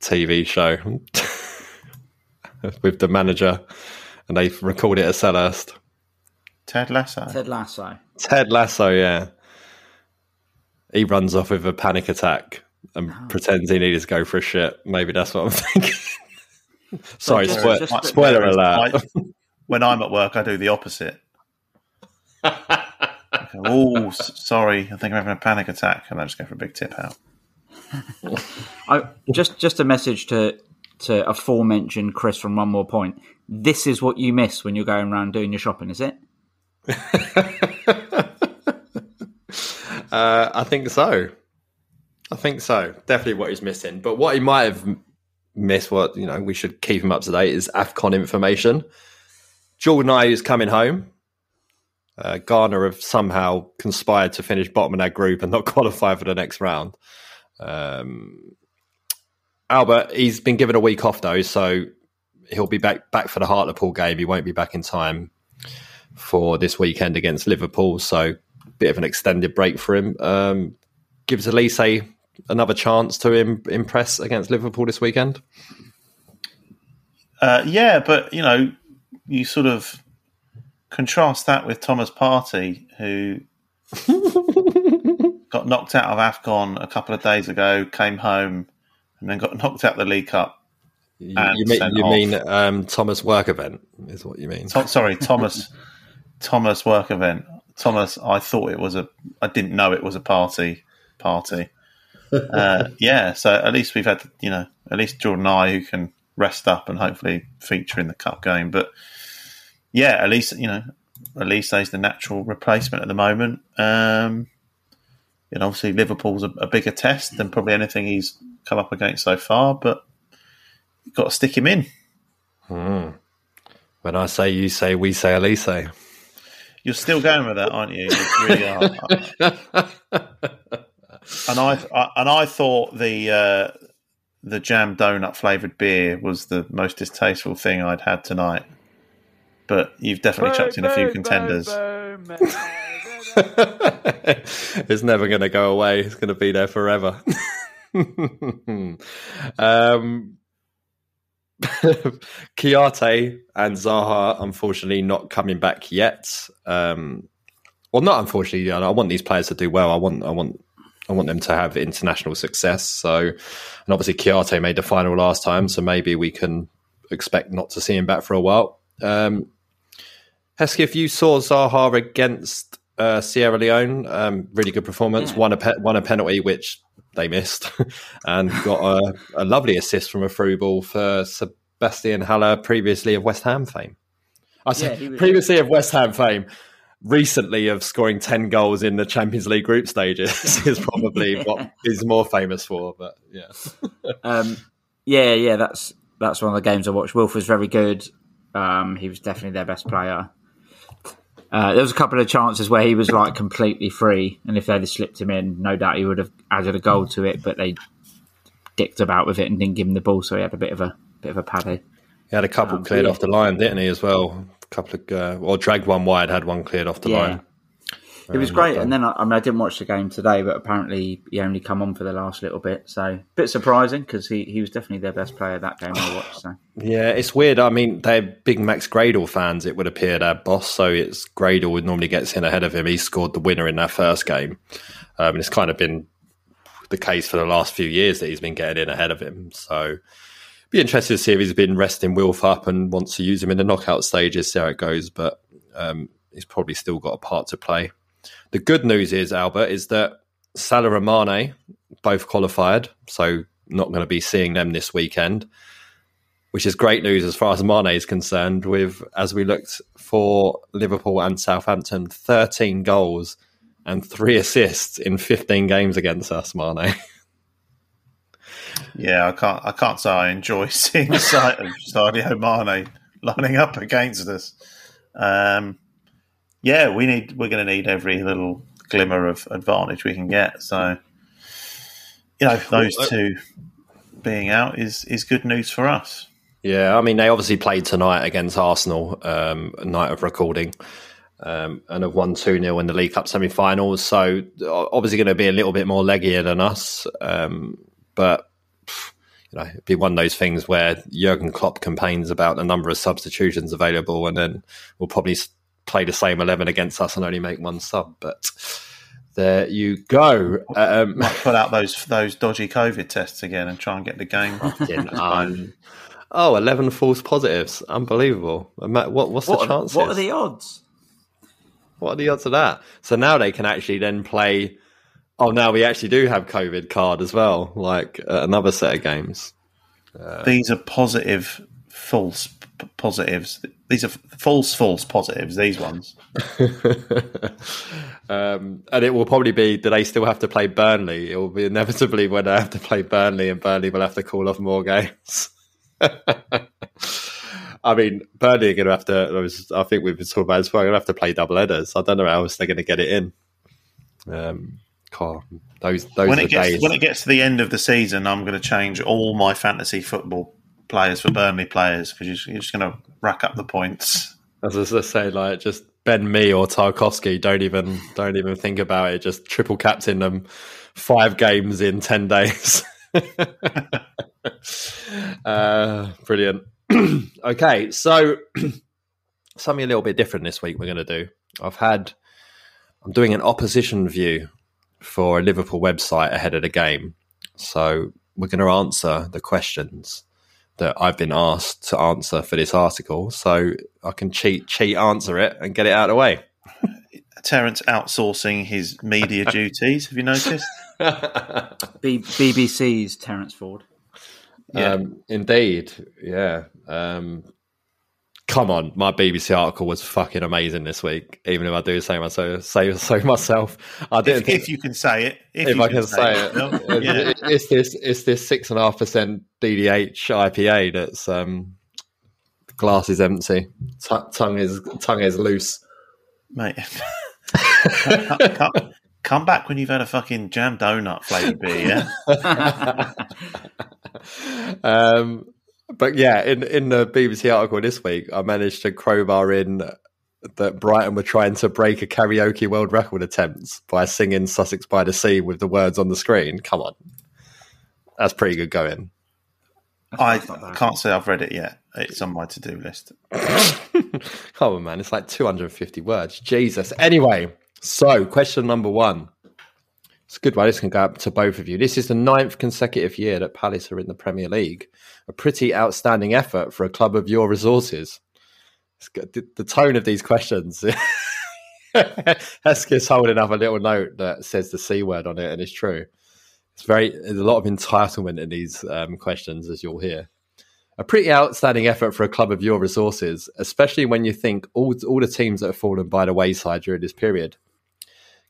TV show with the manager, and they record it at Selhurst. Ted Lasso. Ted Lasso. Ted Lasso. Yeah, he runs off with a panic attack and oh. pretends he needs to go for a shit. Maybe that's what I'm thinking. Sorry, just, spoil- just, spoiler alert. I, when I'm at work, I do the opposite. oh, sorry, I think I'm having a panic attack, and I just go for a big tip out. I, just just a message to to aforementioned Chris from One More Point. This is what you miss when you're going around doing your shopping, is it? uh, I think so. I think so. Definitely what he's missing. But what he might have missed, what you know, we should keep him up to date, is Afcon information. Jordan Ayew is coming home uh, Ghana have somehow conspired to finish bottom of that group and not qualify for the next round. Um, Albert, he's been given a week off though, so he'll be back back for the Hartlepool game. He won't be back in time for this weekend against Liverpool, so a bit of an extended break for him. Um, gives Olise another chance to Im- impress against Liverpool this weekend. Uh, yeah, but you know, you sort of Contrast that with Thomas Partey, who got knocked out of AFCON a couple of days ago, came home, and then got knocked out the League Cup. You, you mean, you mean um, Thomas Work Event is what you mean? To- sorry, Thomas Thomas Work Event. Thomas, I thought it was a. I didn't know it was a party. Party. Uh, yeah, so at least we've had you know at least Jordan and I who can rest up and hopefully feature in the cup game, but yeah, at least you know, at least there's the natural replacement at the moment. Um, and obviously Liverpool's a, a, bigger test than probably anything he's come up against so far, but you've got to stick him in. Hmm. When I say you say, we say Olise. You're still going with that, aren't you? You really are. and I, I and I thought the uh, the jam donut flavored beer was the most distasteful thing I'd had tonight. But you've definitely chucked in a few contenders. it's never going to go away. It's going to be there forever. um, Kouyaté and Zaha, unfortunately, not coming back yet. Um, well, not unfortunately. I want these players to do well. I want, I want, I want them to have international success. So, and obviously, Kouyaté made the final last time, so maybe we can expect not to see him back for a while. Um, Hesketh, if you saw Zaha against uh, Sierra Leone, um, really good performance. Yeah. Won a pe- won a penalty which they missed, and got a, a, lovely assist from a through ball for Sebastian Haller, previously of West Ham fame. I said yeah, previously of West Ham fame. Recently, of scoring ten goals in the Champions League group stages is probably yeah. what he's more famous for. But yeah, um, yeah, yeah. That's that's one of the games I watched. Wilf was very good. Um, he was definitely their best player. Uh, there was a couple of chances where he was like completely free, and if they'd have slipped him in, no doubt he would have added a goal to it. But they dicked about with it and didn't give him the ball, so he had a bit of a bit of a paddy. He had a couple um, cleared yeah. off the line, didn't he? As well, a couple of uh, or dragged one wide, had one cleared off the yeah. line. It was great, and then I, I, mean I didn't watch the game today, but apparently he only come on for the last little bit, so a bit surprising because he, he was definitely their best player that game I watched. So yeah, it's weird. I mean, they're big Max Gradel fans. It would appear their boss, so it's Gradle would normally gets in ahead of him. He scored the winner in that first game, um, and it's kind of been the case for the last few years that he's been getting in ahead of him. So be interested to see if he's been resting Wilf up and wants to use him in the knockout stages. See how it goes, but um, he's probably still got a part to play. The good news is, Albert, is that Salah and Mane both qualified, so not going to be seeing them this weekend, which is great news as far as Mane is concerned. With as we looked for Liverpool and Southampton, thirteen goals and three assists in fifteen games against us, Mane. Yeah, I can't. I can't say I enjoy seeing the sight of Sadio Mane lining up against us. Um, yeah, we need we're going to need every little glimmer of advantage we can get. So, you know, those two being out is is good news for us. Yeah, I mean, they obviously played tonight against Arsenal, um, night of recording, um, and have won 2 0 in the League Cup semi finals. So, obviously, going to be a little bit more leggier than us. Um, but, you know, it'd be one of those things where Jurgen Klopp complains about the number of substitutions available, and then we'll probably play the same 11 against us and only make one sub. But there you go. Um, Might put out those those dodgy COVID tests again and try and get the game. um, oh, 11 false positives. Unbelievable. What, what's what the chances? What are the odds? What are the odds of that? So now they can actually then play. Oh, now we actually do have COVID card as well, like uh, another set of games. Uh, These are positive false p- positives. These are false false positives. These ones. um, and it will probably be. Do they still have to play Burnley? It will be inevitably when they have to play Burnley, and Burnley will have to call off more games. I mean, Burnley are going to have to. I think we've been talking about as well. Going to have to play double headers. I don't know how else they're going to get it in. Um, God, those those when it gets days. when it gets to the end of the season, I'm going to change all my fantasy football players for Burnley players because you're, just going to rack up the points. As I say, like just Ben Mee or Tarkowski, don't even don't even think about it. Just triple captain them five games in ten days. uh, brilliant. okay, so something a little bit different this week. We're going to do. I've had. I'm doing an opposition view for a Liverpool website ahead of the game. So we're going to answer the questions that I've been asked to answer for this article, so I can cheat cheat answer it and get it out of the way. Terence outsourcing his media duties. Have you noticed? B- BBC's Terence Ford. Yeah. Um, indeed, yeah. Um, come on, my BBC article was fucking amazing this week. Even if I do say myself, say so myself, I didn't. If, think, if you can say it, if, if I can, can say, say, it, it. yeah. it's this it's this six and a half percent DDH IPA that's um, Glass is empty. T- tongue is tongue is loose. mate. come, come- come back when you've had a fucking jam donut flavored beer. Yeah, Um, but yeah, in in the BBC article this week, I managed to crowbar in that Brighton were trying to break a karaoke world record attempt by singing "Sussex by the Sea" with the words on the screen. Come on, that's pretty good going. I can't say I've read it yet. It's on my to-do list. Come on, man, it's like 250 words. Jesus. Anyway, so question number one. It's a good one. This can go up to both of you. This is the ninth consecutive year that Palace are in the Premier League. A pretty outstanding effort for a club of your resources. The tone of these questions. Hesketh's holding up a little note that says the C word on it, and it's true. It's very, there's a lot of entitlement in these um, questions, as you'll hear. A pretty outstanding effort for a club of your resources, especially when you think all, all the teams that have fallen by the wayside during this period.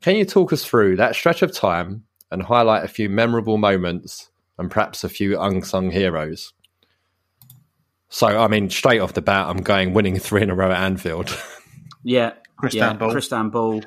Can you talk us through that stretch of time and highlight a few memorable moments and perhaps a few unsung heroes? So, I mean, straight off the bat, I'm going winning three in a row at Anfield. Yeah, Chris yeah, Ball. Chris Ball.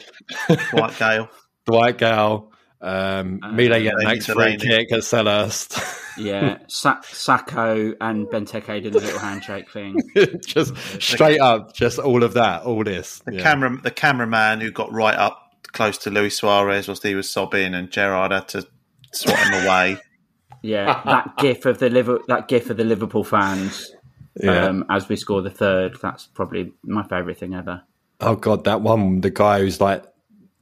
Dwight Gayle. Dwight Gayle, um, Mile Jedinak's free Delaney. kick at Selhurst. Yeah, Sa- Sakho and Benteke did a little handshake thing. just straight up, just all of that, all this. The Yeah. camera, the cameraman who got right up close to Luis Suarez whilst he was sobbing, and Gerrard had to swat him away. Yeah, that gif of the Liver- that gif of the Liverpool fans Yeah. um, as we score the third. That's probably my favourite thing ever. Oh god, that one, the guy whose like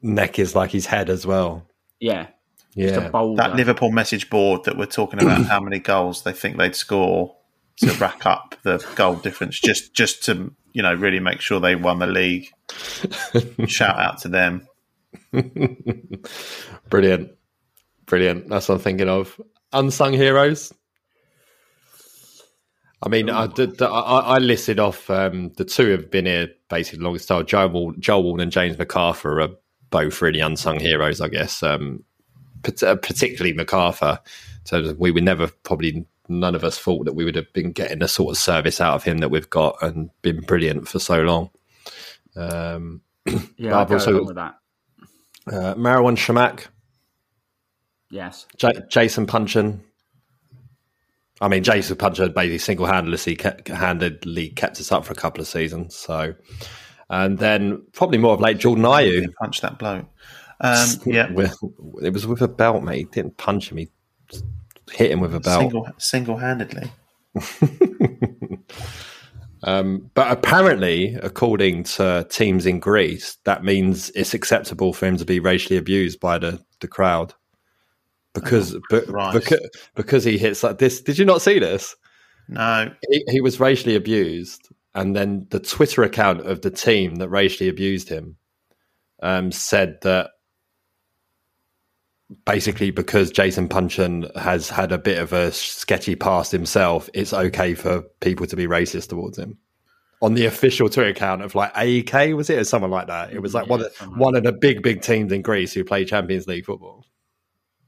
neck is like his head as well. Yeah, Yeah, just a. That Liverpool message board that we're talking about how many goals they think they'd score to rack up the goal difference, just just to you know really make sure they won the league. Shout out to them. brilliant, brilliant. That's what I'm thinking of. Unsung heroes. I mean, I, did, I, I listed off um, the two have been here basically the longest time. Joe Wall, Joel Ward and James McArthur are both really unsung heroes, I guess. Um, uh, particularly McArthur. So we would never probably none of us thought that we would have been getting the sort of service out of him that we've got and been brilliant for so long. Um, yeah, I've also- with that. Uh, Marouane Chamakh, Yes, J- Jason Puncheon. I mean, Jason Puncheon basically single handedly kept, handedly kept us up for a couple of seasons. So, and then probably more of late Jordan Ayew. Punch that bloke. Um, yeah, With- it was with a belt, mate. He didn't punch him. He hit him with a belt. single single handedly. Um, but apparently, according to teams in Greece, that means it's acceptable for him to be racially abused by the, the crowd because but, Christ. because because he hits like this. Did you not see this? No, He, he was racially abused, and then the Twitter account of the team that racially abused him um, said that basically because Jason Puncheon has had a bit of a sketchy past himself, it's okay for people to be racist towards him. On the official Twitter account of like AEK, was it or something like that? It was like Yeah, one of something one of the big big teams in Greece who play Champions League football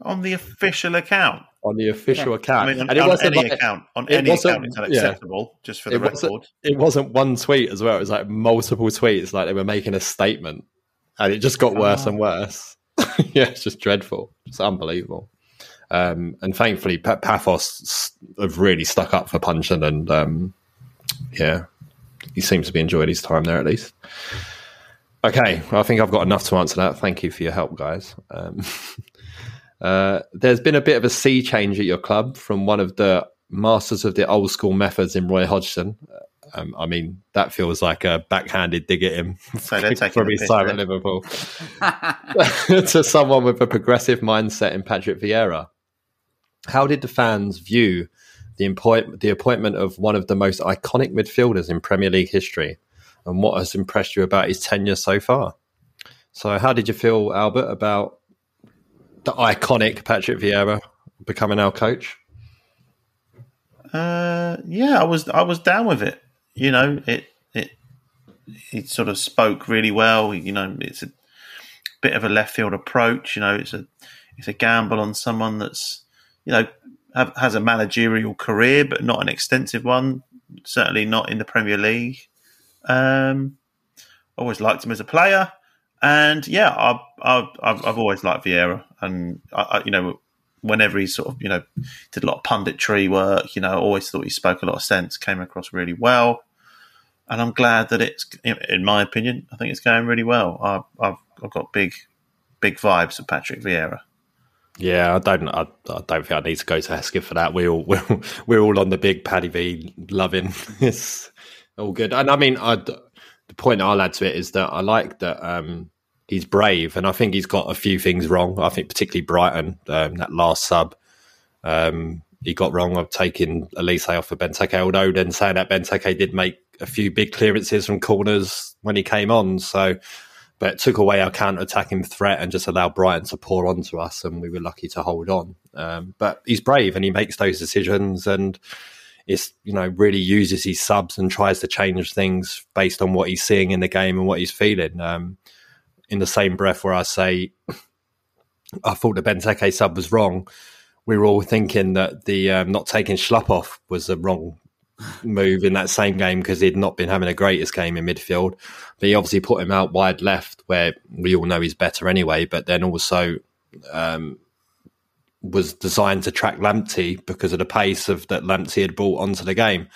on the official account. on the official account, I mean, on, and it on wasn't any like- account, on any account, it's yeah. unacceptable. Just for the it wasn't, record. it wasn't one tweet as well. It was like multiple tweets, like they were making a statement, and it just got worse ah. and worse. yeah, it's just dreadful. It's unbelievable. Um, and thankfully, Pa- Paphos have really stuck up for Puncheon, and um, yeah, he seems to be enjoying his time there at least. Okay, well, I think I've got enough to answer that. Thank you for your help, guys. Um, uh, there's been a bit of a sea change at your club from one of the masters of the old school methods in Roy Hodgson. Um, I mean, that feels like a backhanded dig at him So from his time at Liverpool to someone with a progressive mindset in Patrick Vieira. How did the fans view the, appoint- the appointment of one of the most iconic midfielders in Premier League history, and what has impressed you about his tenure so far? So, how did you feel, Albert, about the iconic Patrick Vieira becoming our coach? Uh, yeah, I was I was down with it. You know, it it he sort of spoke really well. You know, it's a bit of a left field approach. You know, it's a it's a gamble on someone that's you know have, has a managerial career but not an extensive one. certainly not in the Premier League. Um, always liked him as a player, and yeah, I've I've, I've always liked Vieira, and I, I, you know whenever he sort of you know did a lot of punditry work, you know, always thought he spoke a lot of sense, came across really well, and I'm glad that it's, in my opinion, I think it's going really well. I've I've, I've got big big vibes of Patrick Vieira. Yeah, I don't. I, I, don't think I need to go to Hesketh for that. We all we're, we're all on the big Paddy V loving. it's all good. And I mean, I, the point I'll add to it is that I like that um, he's brave, and I think he's got a few things wrong. I think particularly Brighton, um, that last sub, um, he got wrong of taking Olise off for Benteke. Although then saying that Benteke did make a few big clearances from corners when he came on, so but took away our counter attacking threat and just allowed Brighton to pour onto us, and we were lucky to hold on. Um, but he's brave and he makes those decisions, and it's you know really uses his subs and tries to change things based on what he's seeing in the game and what he's feeling. Um, in the same breath, where I say I thought the Benteke sub was wrong, we were all thinking that the um, not taking Schlupp off was the wrong move in that same game because he'd not been having the greatest game in midfield. But he obviously put him out wide left, where we all know he's better anyway. But then also um, was designed to track Lamptey because of the pace of that Lamptey had brought onto the game.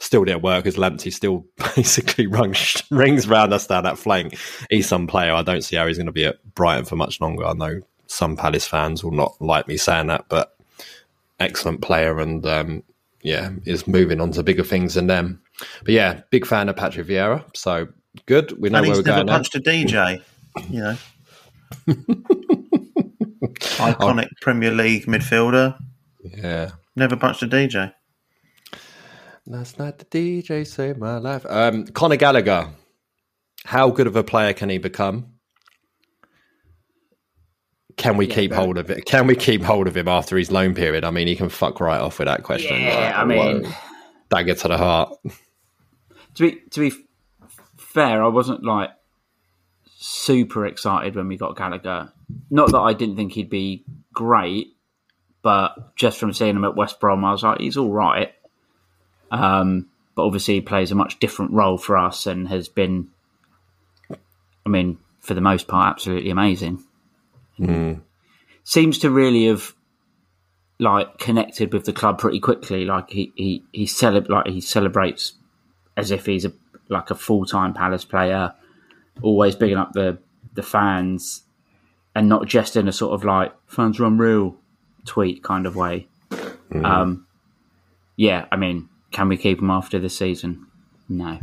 Still didn't work as Lamptey still basically rings, rings round us down that flank. He's some player. I don't see how he's going to be at Brighton for much longer. I know some Palace fans will not like me saying that, but excellent player and um, yeah, is moving on to bigger things than them. But yeah, big fan of Patrick Vieira. So good. We know and where he's we're never going. punched a DJ. You know, iconic Premier League midfielder. Yeah, never punched a DJ. Last night the DJ saved my life. Um, Conor Gallagher. How good of a player can he become? Can we Yeah, keep hold of it? Can we keep hold of him after his loan period? I mean, he can fuck right off with that question. Yeah, I mean- whoa. dagger to the heart. To be to be fair, I wasn't like super excited when we got Gallagher. Not that I didn't think he'd be great, but just from seeing him at West Brom, I was like, he's all right. Um, but obviously, he plays a much different role for us and has been, I mean, for the most part, absolutely amazing. Seems to really have like connected with the club pretty quickly. Like he he he celeb- like he celebrates as if he's a like a full time Palace player, always bigging up the the fans, and not just in a sort of like fans are unreal tweet kind of way. Um, yeah, I mean, can we keep him after this season? No.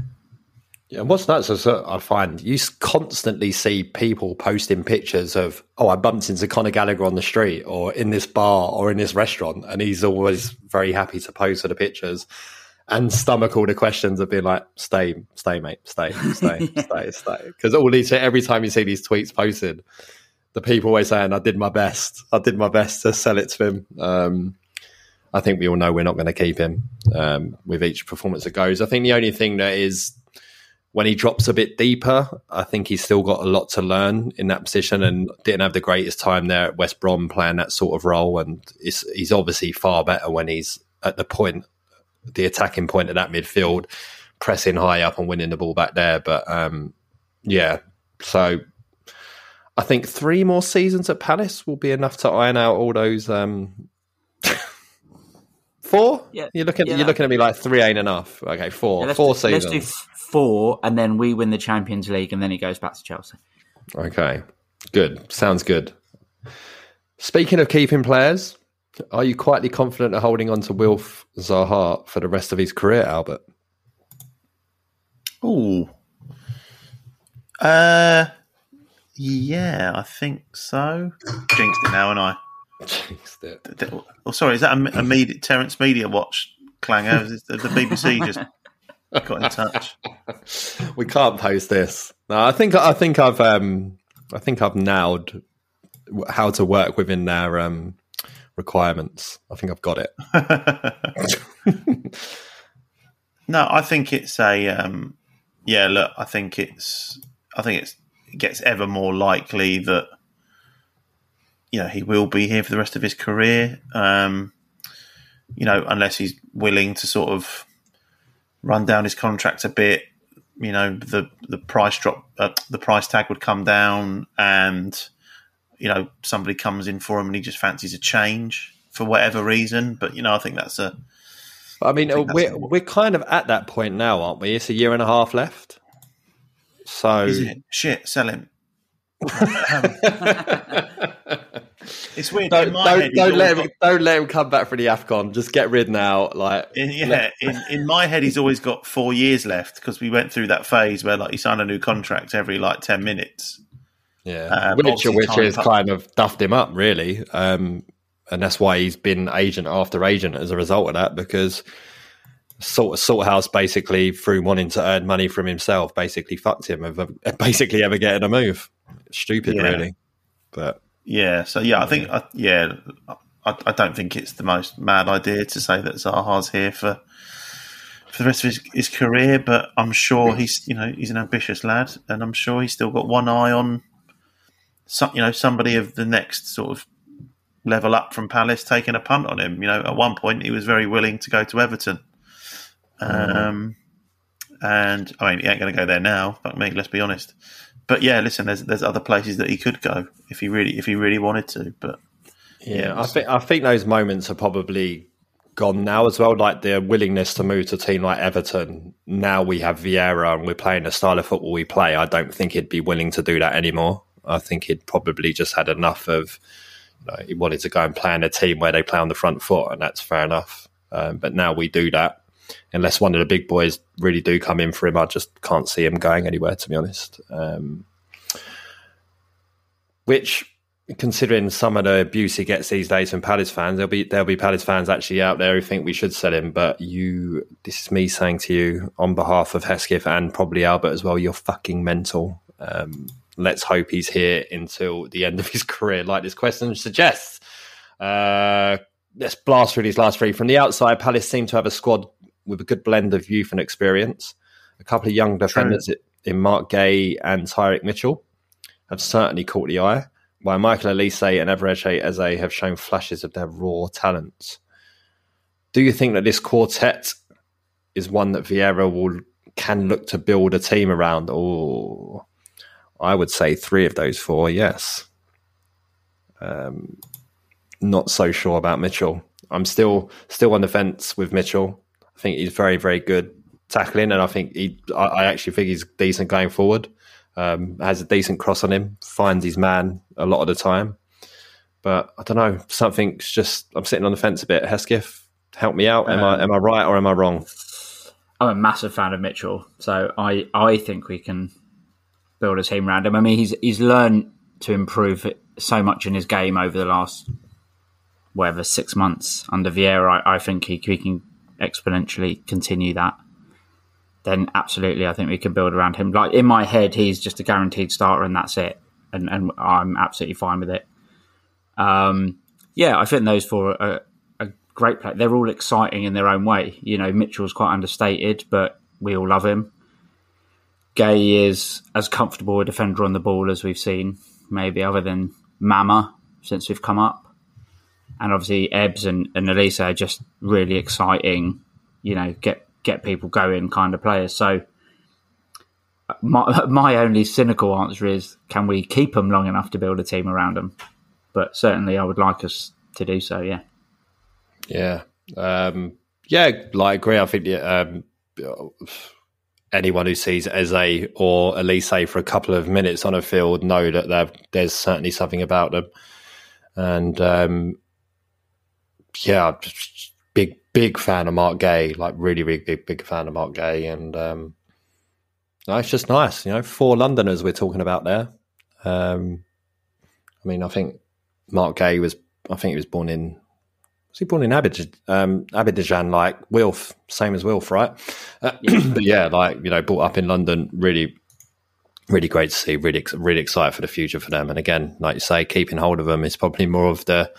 Yeah, what's nuts is that I find you constantly see people posting pictures of, oh, I bumped into Conor Gallagher on the street or in this bar or in this restaurant, and he's always very happy to post for the pictures and stomach all the questions of being like, stay, stay, mate, stay, stay, stay, stay. Because all these, every time you see these tweets posted, the people always saying, I did my best, I did my best to sell it to him. Um, I think we all know we're not going to keep him um, with each performance that goes. I think the only thing that is when he drops a bit deeper, I think he's still got a lot to learn in that position and didn't have the greatest time there at West Brom playing that sort of role. And he's obviously far better when he's at the point, the attacking point of that midfield, pressing high up and winning the ball back there. But um, yeah, so I think three more seasons at Palace will be enough to iron out all those. Um, four? Yeah, you're looking. yeah, you're looking at me like three ain't enough. Okay, four. Yeah, four do, seasons. Let's do four, and then we win the Champions League, and then he goes back to Chelsea. Okay, good. Sounds good. Speaking of keeping players, are you quietly confident of holding on to Wilf Zaha for the rest of his career, Albert? Oh. Uh, yeah, I think so. Jinxed it now, and I. It. Oh, sorry, is that a, a media, Terence Media Watch clanger? Is the, the BBC just got in touch? We can't post this. No, I think I think I've um I think I've nailed how to work within their um requirements. I think I've got it. No, I think it's a. Um, yeah, look, I think it's. I think it's, it gets ever more likely that. You know, he will be here for the rest of his career. Um, you know, unless he's willing to sort of run down his contract a bit. You know, the the price drop, uh, the price tag would come down, and you know somebody comes in for him and he just fancies a change for whatever reason. But you know, I think that's a. I mean, I we're what- we're kind of at that point now, aren't we? It's a year and a half left. So Is it shit? Sell him. It's weird. don't don't, head, don't let him don't let him come back for the Afcon. Just get rid now. Like In, yeah, in, in my head, he's always got four years left because we went through that phase where like he signed a new contract every like ten minutes. Yeah, Um, which which has pa- kind of duffed him up really, um, and that's why he's been agent after agent as a result of that because sort of Salthouse basically through wanting to earn money from himself basically fucked him of basically ever getting a move. Stupid, Yeah. really, but Yeah, so yeah, I think I, yeah, I, I don't think it's the most mad idea to say that Zaha's here for for the rest of his, his career, but I'm sure he's you know he's an ambitious lad, and I'm sure he's still got one eye on some you know somebody of the next sort of level up from Palace taking a punt on him. You know, at one point he was very willing to go to Everton. Um, and I mean, he ain't going to go there now. Fuck me, let's be honest. But yeah, listen, there's there's other places that he could go if he really if he really wanted to. But Yeah, I think I think those moments are probably gone now as well. Like the willingness to move to a team like Everton. Now we have Vieira and we're playing the style of football we play. I don't think he'd be willing to do that anymore. I think he'd probably just had enough of. You know, he wanted to go and play in a team where they play on the front foot, and that's fair enough. Um, but now we do that. Unless one of the big boys really do come in for him, I just can't see him going anywhere. To be honest. Um, which considering some of the abuse he gets these days from Palace fans, there'll be there'll be Palace fans actually out there who think we should sell him. But you, this is me saying to you on behalf of Hesketh and probably Albert as well, you're fucking mental. Um, let's hope he's here until the end of his career, like this question suggests. Uh, let's blast through these last three. From the outside, Palace seem to have a squad with a good blend of youth and experience. A couple of young defenders in Marc Guéhi and Tyrick Mitchell have certainly caught the eye, while Michael Olise and Eberechi Eze have shown flashes of their raw talents. Do you think that this quartet is one that Vieira will can look to build a team around? Or I would say three of those four, yes. Um, not so sure about Mitchell. I'm still still on the fence with Mitchell. I think he's very very good tackling, and I think he. I, I actually think he's decent going forward. Um, has a decent cross on him, finds his man a lot of the time. But I don't know, something's just. I'm sitting on the fence a bit. Hesketh, help me out. Am I am I right or am I wrong? I'm a massive fan of Mitchell, so I, I think we can build a team around him. I mean, he's he's learned to improve so much in his game over the last whatever six months under Vieira. I, I think he, he can exponentially continue that. Then absolutely, I think we can build around him. Like in my head, he's just a guaranteed starter, and that's it. And and I'm absolutely fine with it. Um, yeah, I think those four are a great play. They're all exciting in their own way. You know, Mitchell's quite understated, but we all love him. Guéhi is as comfortable a defender on the ball as we've seen, maybe other than Mama since we've come up. And obviously Ebbs and, and Elisa are just really exciting, you know, get get people going kind of players. So my my only cynical answer is can we keep them long enough to build a team around them? But certainly I would like us to do so, yeah. Yeah, um, yeah, like I agree. I think um, anyone who sees Eze or Olise for a couple of minutes on a field know that there's certainly something about them. And um, yeah, just big big fan of Marc Guéhi, like really really big big fan of Marc Guéhi, and um, no, it's just nice, you know. Four Londoners we're talking about there. Um, I mean, I think Marc Guéhi was, I think he was born in was he born in Abidjan, um, Abidjan, like Wilf, same as Wilf, right? Uh, but yeah, like you know, brought up in London, really, really great to see. Really, really excited for the future for them. And again, like you say, keeping hold of them is probably more of the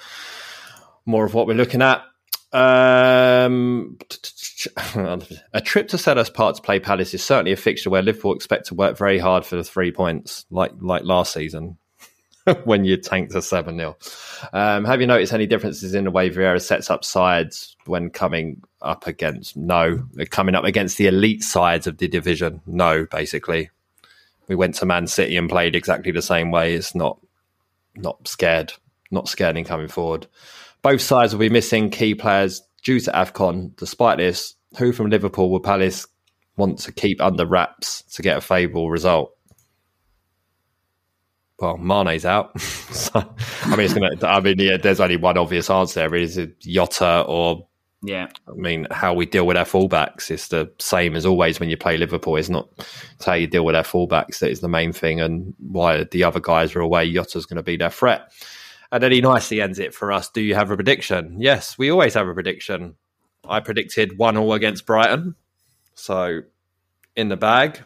more of what we're looking at. Um, a trip to Selhurst Park to play Palace is certainly a fixture where Liverpool expect to work very hard for the three points, like like last season. when you tanked to 7 0. Um, have you noticed any differences in the way Vieira sets up sides when coming up against? No. Coming up against the elite sides of the division? No, basically. We went to Man City and played exactly the same way. It's not not scared, not scared in coming forward. Both sides will be missing key players due to AFCON. Despite this, who from Liverpool will Palace want to keep under wraps to get a favourable result? Well, Mane's out. so, I mean, it's gonna. I mean, yeah, there's only one obvious answer. There is it Jota or yeah. I mean, how we deal with our fullbacks is the same as always when you play Liverpool. It's not it's how you deal with our fullbacks that is the main thing, and why the other guys are away. Jota's going to be their threat. And then he nicely ends it for us. Do you have a prediction? Yes, we always have a prediction. I predicted one all against Brighton, so in the bag.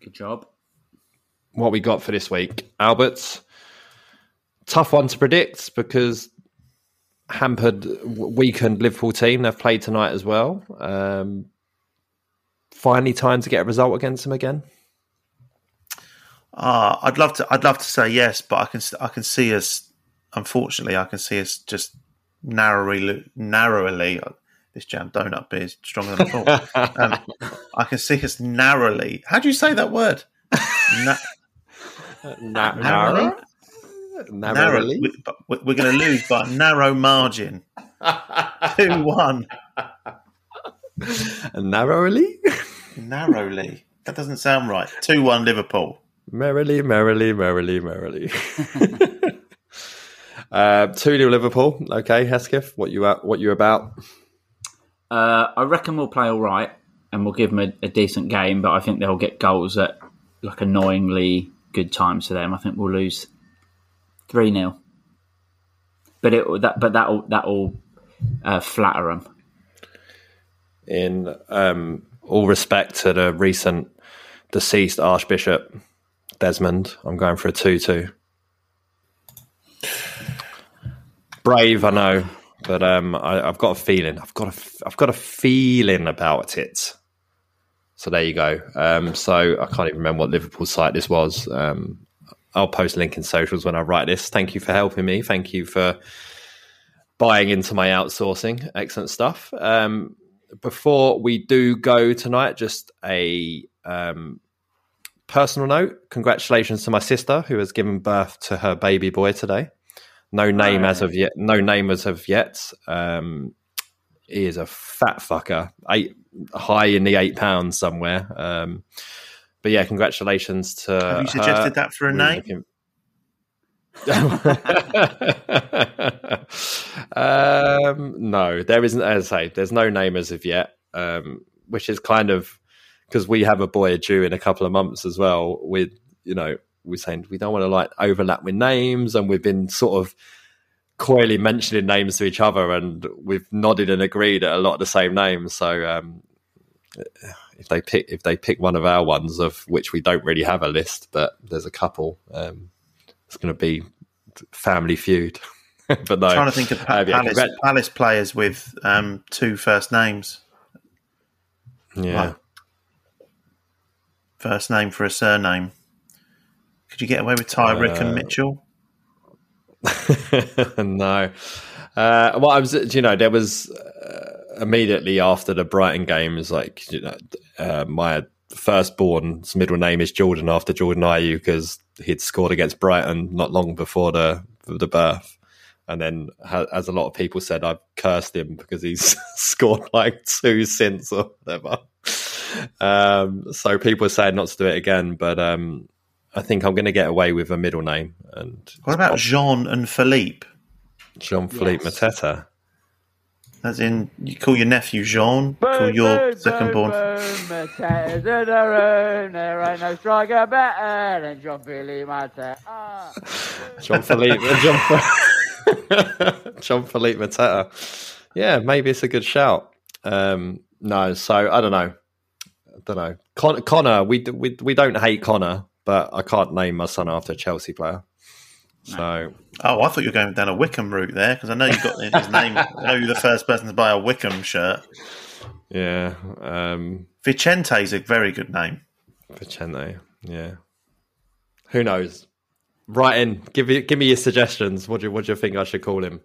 Good job. What we got for this week, Alberts? Tough one to predict because hampered, weakened Liverpool team. They've played tonight as well. Um, finally, time to get a result against them again. Uh, I'd love to. I'd love to say yes, but I can. I can see us. Unfortunately, I can see us just narrowly, narrowly. This jam donut beer is stronger than I thought. um, I can see us narrowly. How do you say that word? Na- Na- narrowly. Narrowly. Narrow, but we're going to lose by a narrow margin. Two one. Narrowly. Narrowly. That doesn't sound right. Two one Liverpool. Merrily, merrily, merrily, merrily. uh, two 0 Liverpool. Okay, Hesketh, what you at, what you about? Uh, I reckon we'll play all right and we'll give them a, a, decent game, but I think they'll get goals at like annoyingly good times for them. I think we'll lose three 0 But it that but that'll that'll uh, flatter them. In um, all respect to the recent deceased Archbishop Desmond, I'm going for a two-two. Brave, I know, but um, I, have got a feeling. I've got a, I've got a feeling about it. So there you go. Um, so I can't even remember what Liverpool site this was. Um, I'll post link in socials when I write this. Thank you for helping me. Thank you for buying into my outsourcing. Excellent stuff. Um, before we do go tonight, just a um, personal note. Congratulations to my sister who has given birth to her baby boy today. No name as of yet. No name as of yet. Um, he is a fat fucker. Eight high in the eight pounds somewhere. Um, but yeah, congratulations to. Have you suggested that for a name? um, no, there isn't. As I say, there's no name as of yet, um, which is kind of because we have a boy due in a couple of months as well. With you know, we're saying we don't want to like overlap with names, and we've been sort of coyly mentioning names to each other, and we've nodded and agreed at a lot of the same names. So um, if they pick if they pick one of our ones of which we don't really have a list, but there's a couple. Um, it's going to be Family Feud. but no, I'm trying to think of pa- uh, yeah, Palace, Palace, players with um, two first names. Yeah, like first name for a surname. Could you get away with Tyrick uh, and Mitchell? no. Uh, well, I was, you know, there was uh, immediately after the Brighton game is like, you know, uh, my firstborn's middle name is Jordan after Jordan Ayew because he'd scored against Brighton not long before the the birth. And then, as a lot of people said, I've cursed him because he's scored like two since or whatever. Um, so people are saying not to do it again, but um, I think I'm going to get away with a middle name. And what about Jean and Philippe? Jean Philippe yes. Mateta. As in, you call your nephew Jean, boom, call your boom, second born. There ain't no striker better than Jean Philippe Mateta. Jean Philippe, Jean, Jean Philippe Mateta. Yeah, maybe it's a good shout. Um, no, so I don't know. I don't know. Con- Connor, we, we we don't hate Connor, but I can't name my son after a Chelsea player. So, oh, I thought you were going down a Wickham route there because I know you got his name. I know you're the first person to buy a Wickham shirt. Yeah, um, Vicente is a very good name. Vicente, yeah. Who knows? write in. Give me give me your suggestions. What do you what do you think I should call him?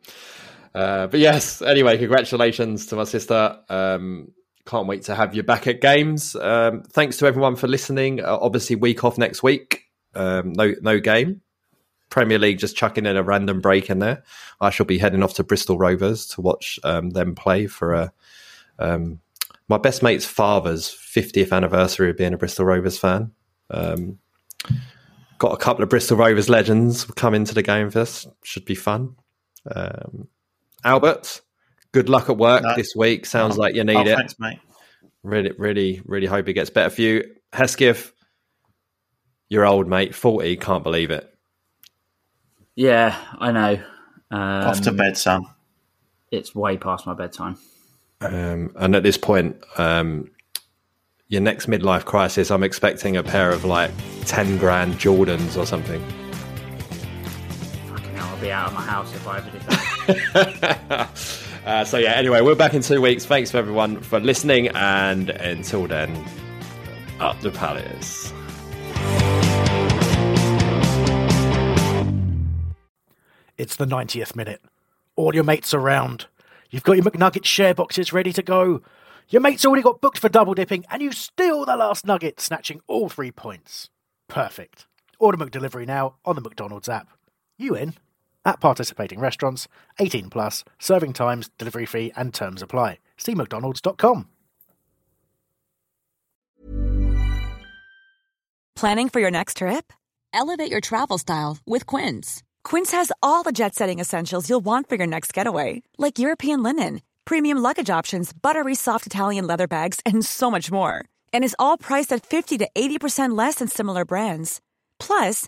Uh, but yes, anyway, congratulations to my sister. Um, can't wait to have you back at games. Um, thanks to everyone for listening. Uh, obviously, week off next week. Um, no no game. Premier League just chucking in a random break in there. I shall be heading off to Bristol Rovers to watch um, them play for a um, my best mate's father's 50th anniversary of being a Bristol Rovers fan. Um, got a couple of Bristol Rovers legends come into the game for this. Should be fun. Um, Albert, good luck at work No. this week. Sounds Oh, like you need oh, it. Thanks, mate. Really, really, really hope it gets better for you. Hesketh, you're old, mate. 40, can't believe it. Yeah, I know. Um, Off to bed, son. It's way past my bedtime. Um, and at this point, um, your next midlife crisis, I'm expecting a pair of like 10 grand Jordans or something. Fucking hell, I'll be out of my house if I ever did that. Uh, so, yeah, anyway, we're back in two weeks. Thanks for everyone for listening. And until then, up the palace. It's the 90th minute. All your mates around. You've got your McNugget share boxes ready to go. Your mate's already got booked for double dipping, and you steal the last nugget, snatching all three points. Perfect. Order McDelivery now on the McDonald's app. You in? At participating restaurants, 18 plus, serving times, delivery fee, and terms apply. See McDonald's.com. Planning for your next trip? Elevate your travel style with Quince. Quince has all the jet setting essentials you'll want for your next getaway, like European linen, premium luggage options, buttery soft Italian leather bags, and so much more. And is all priced at 50 to 80% less than similar brands. Plus,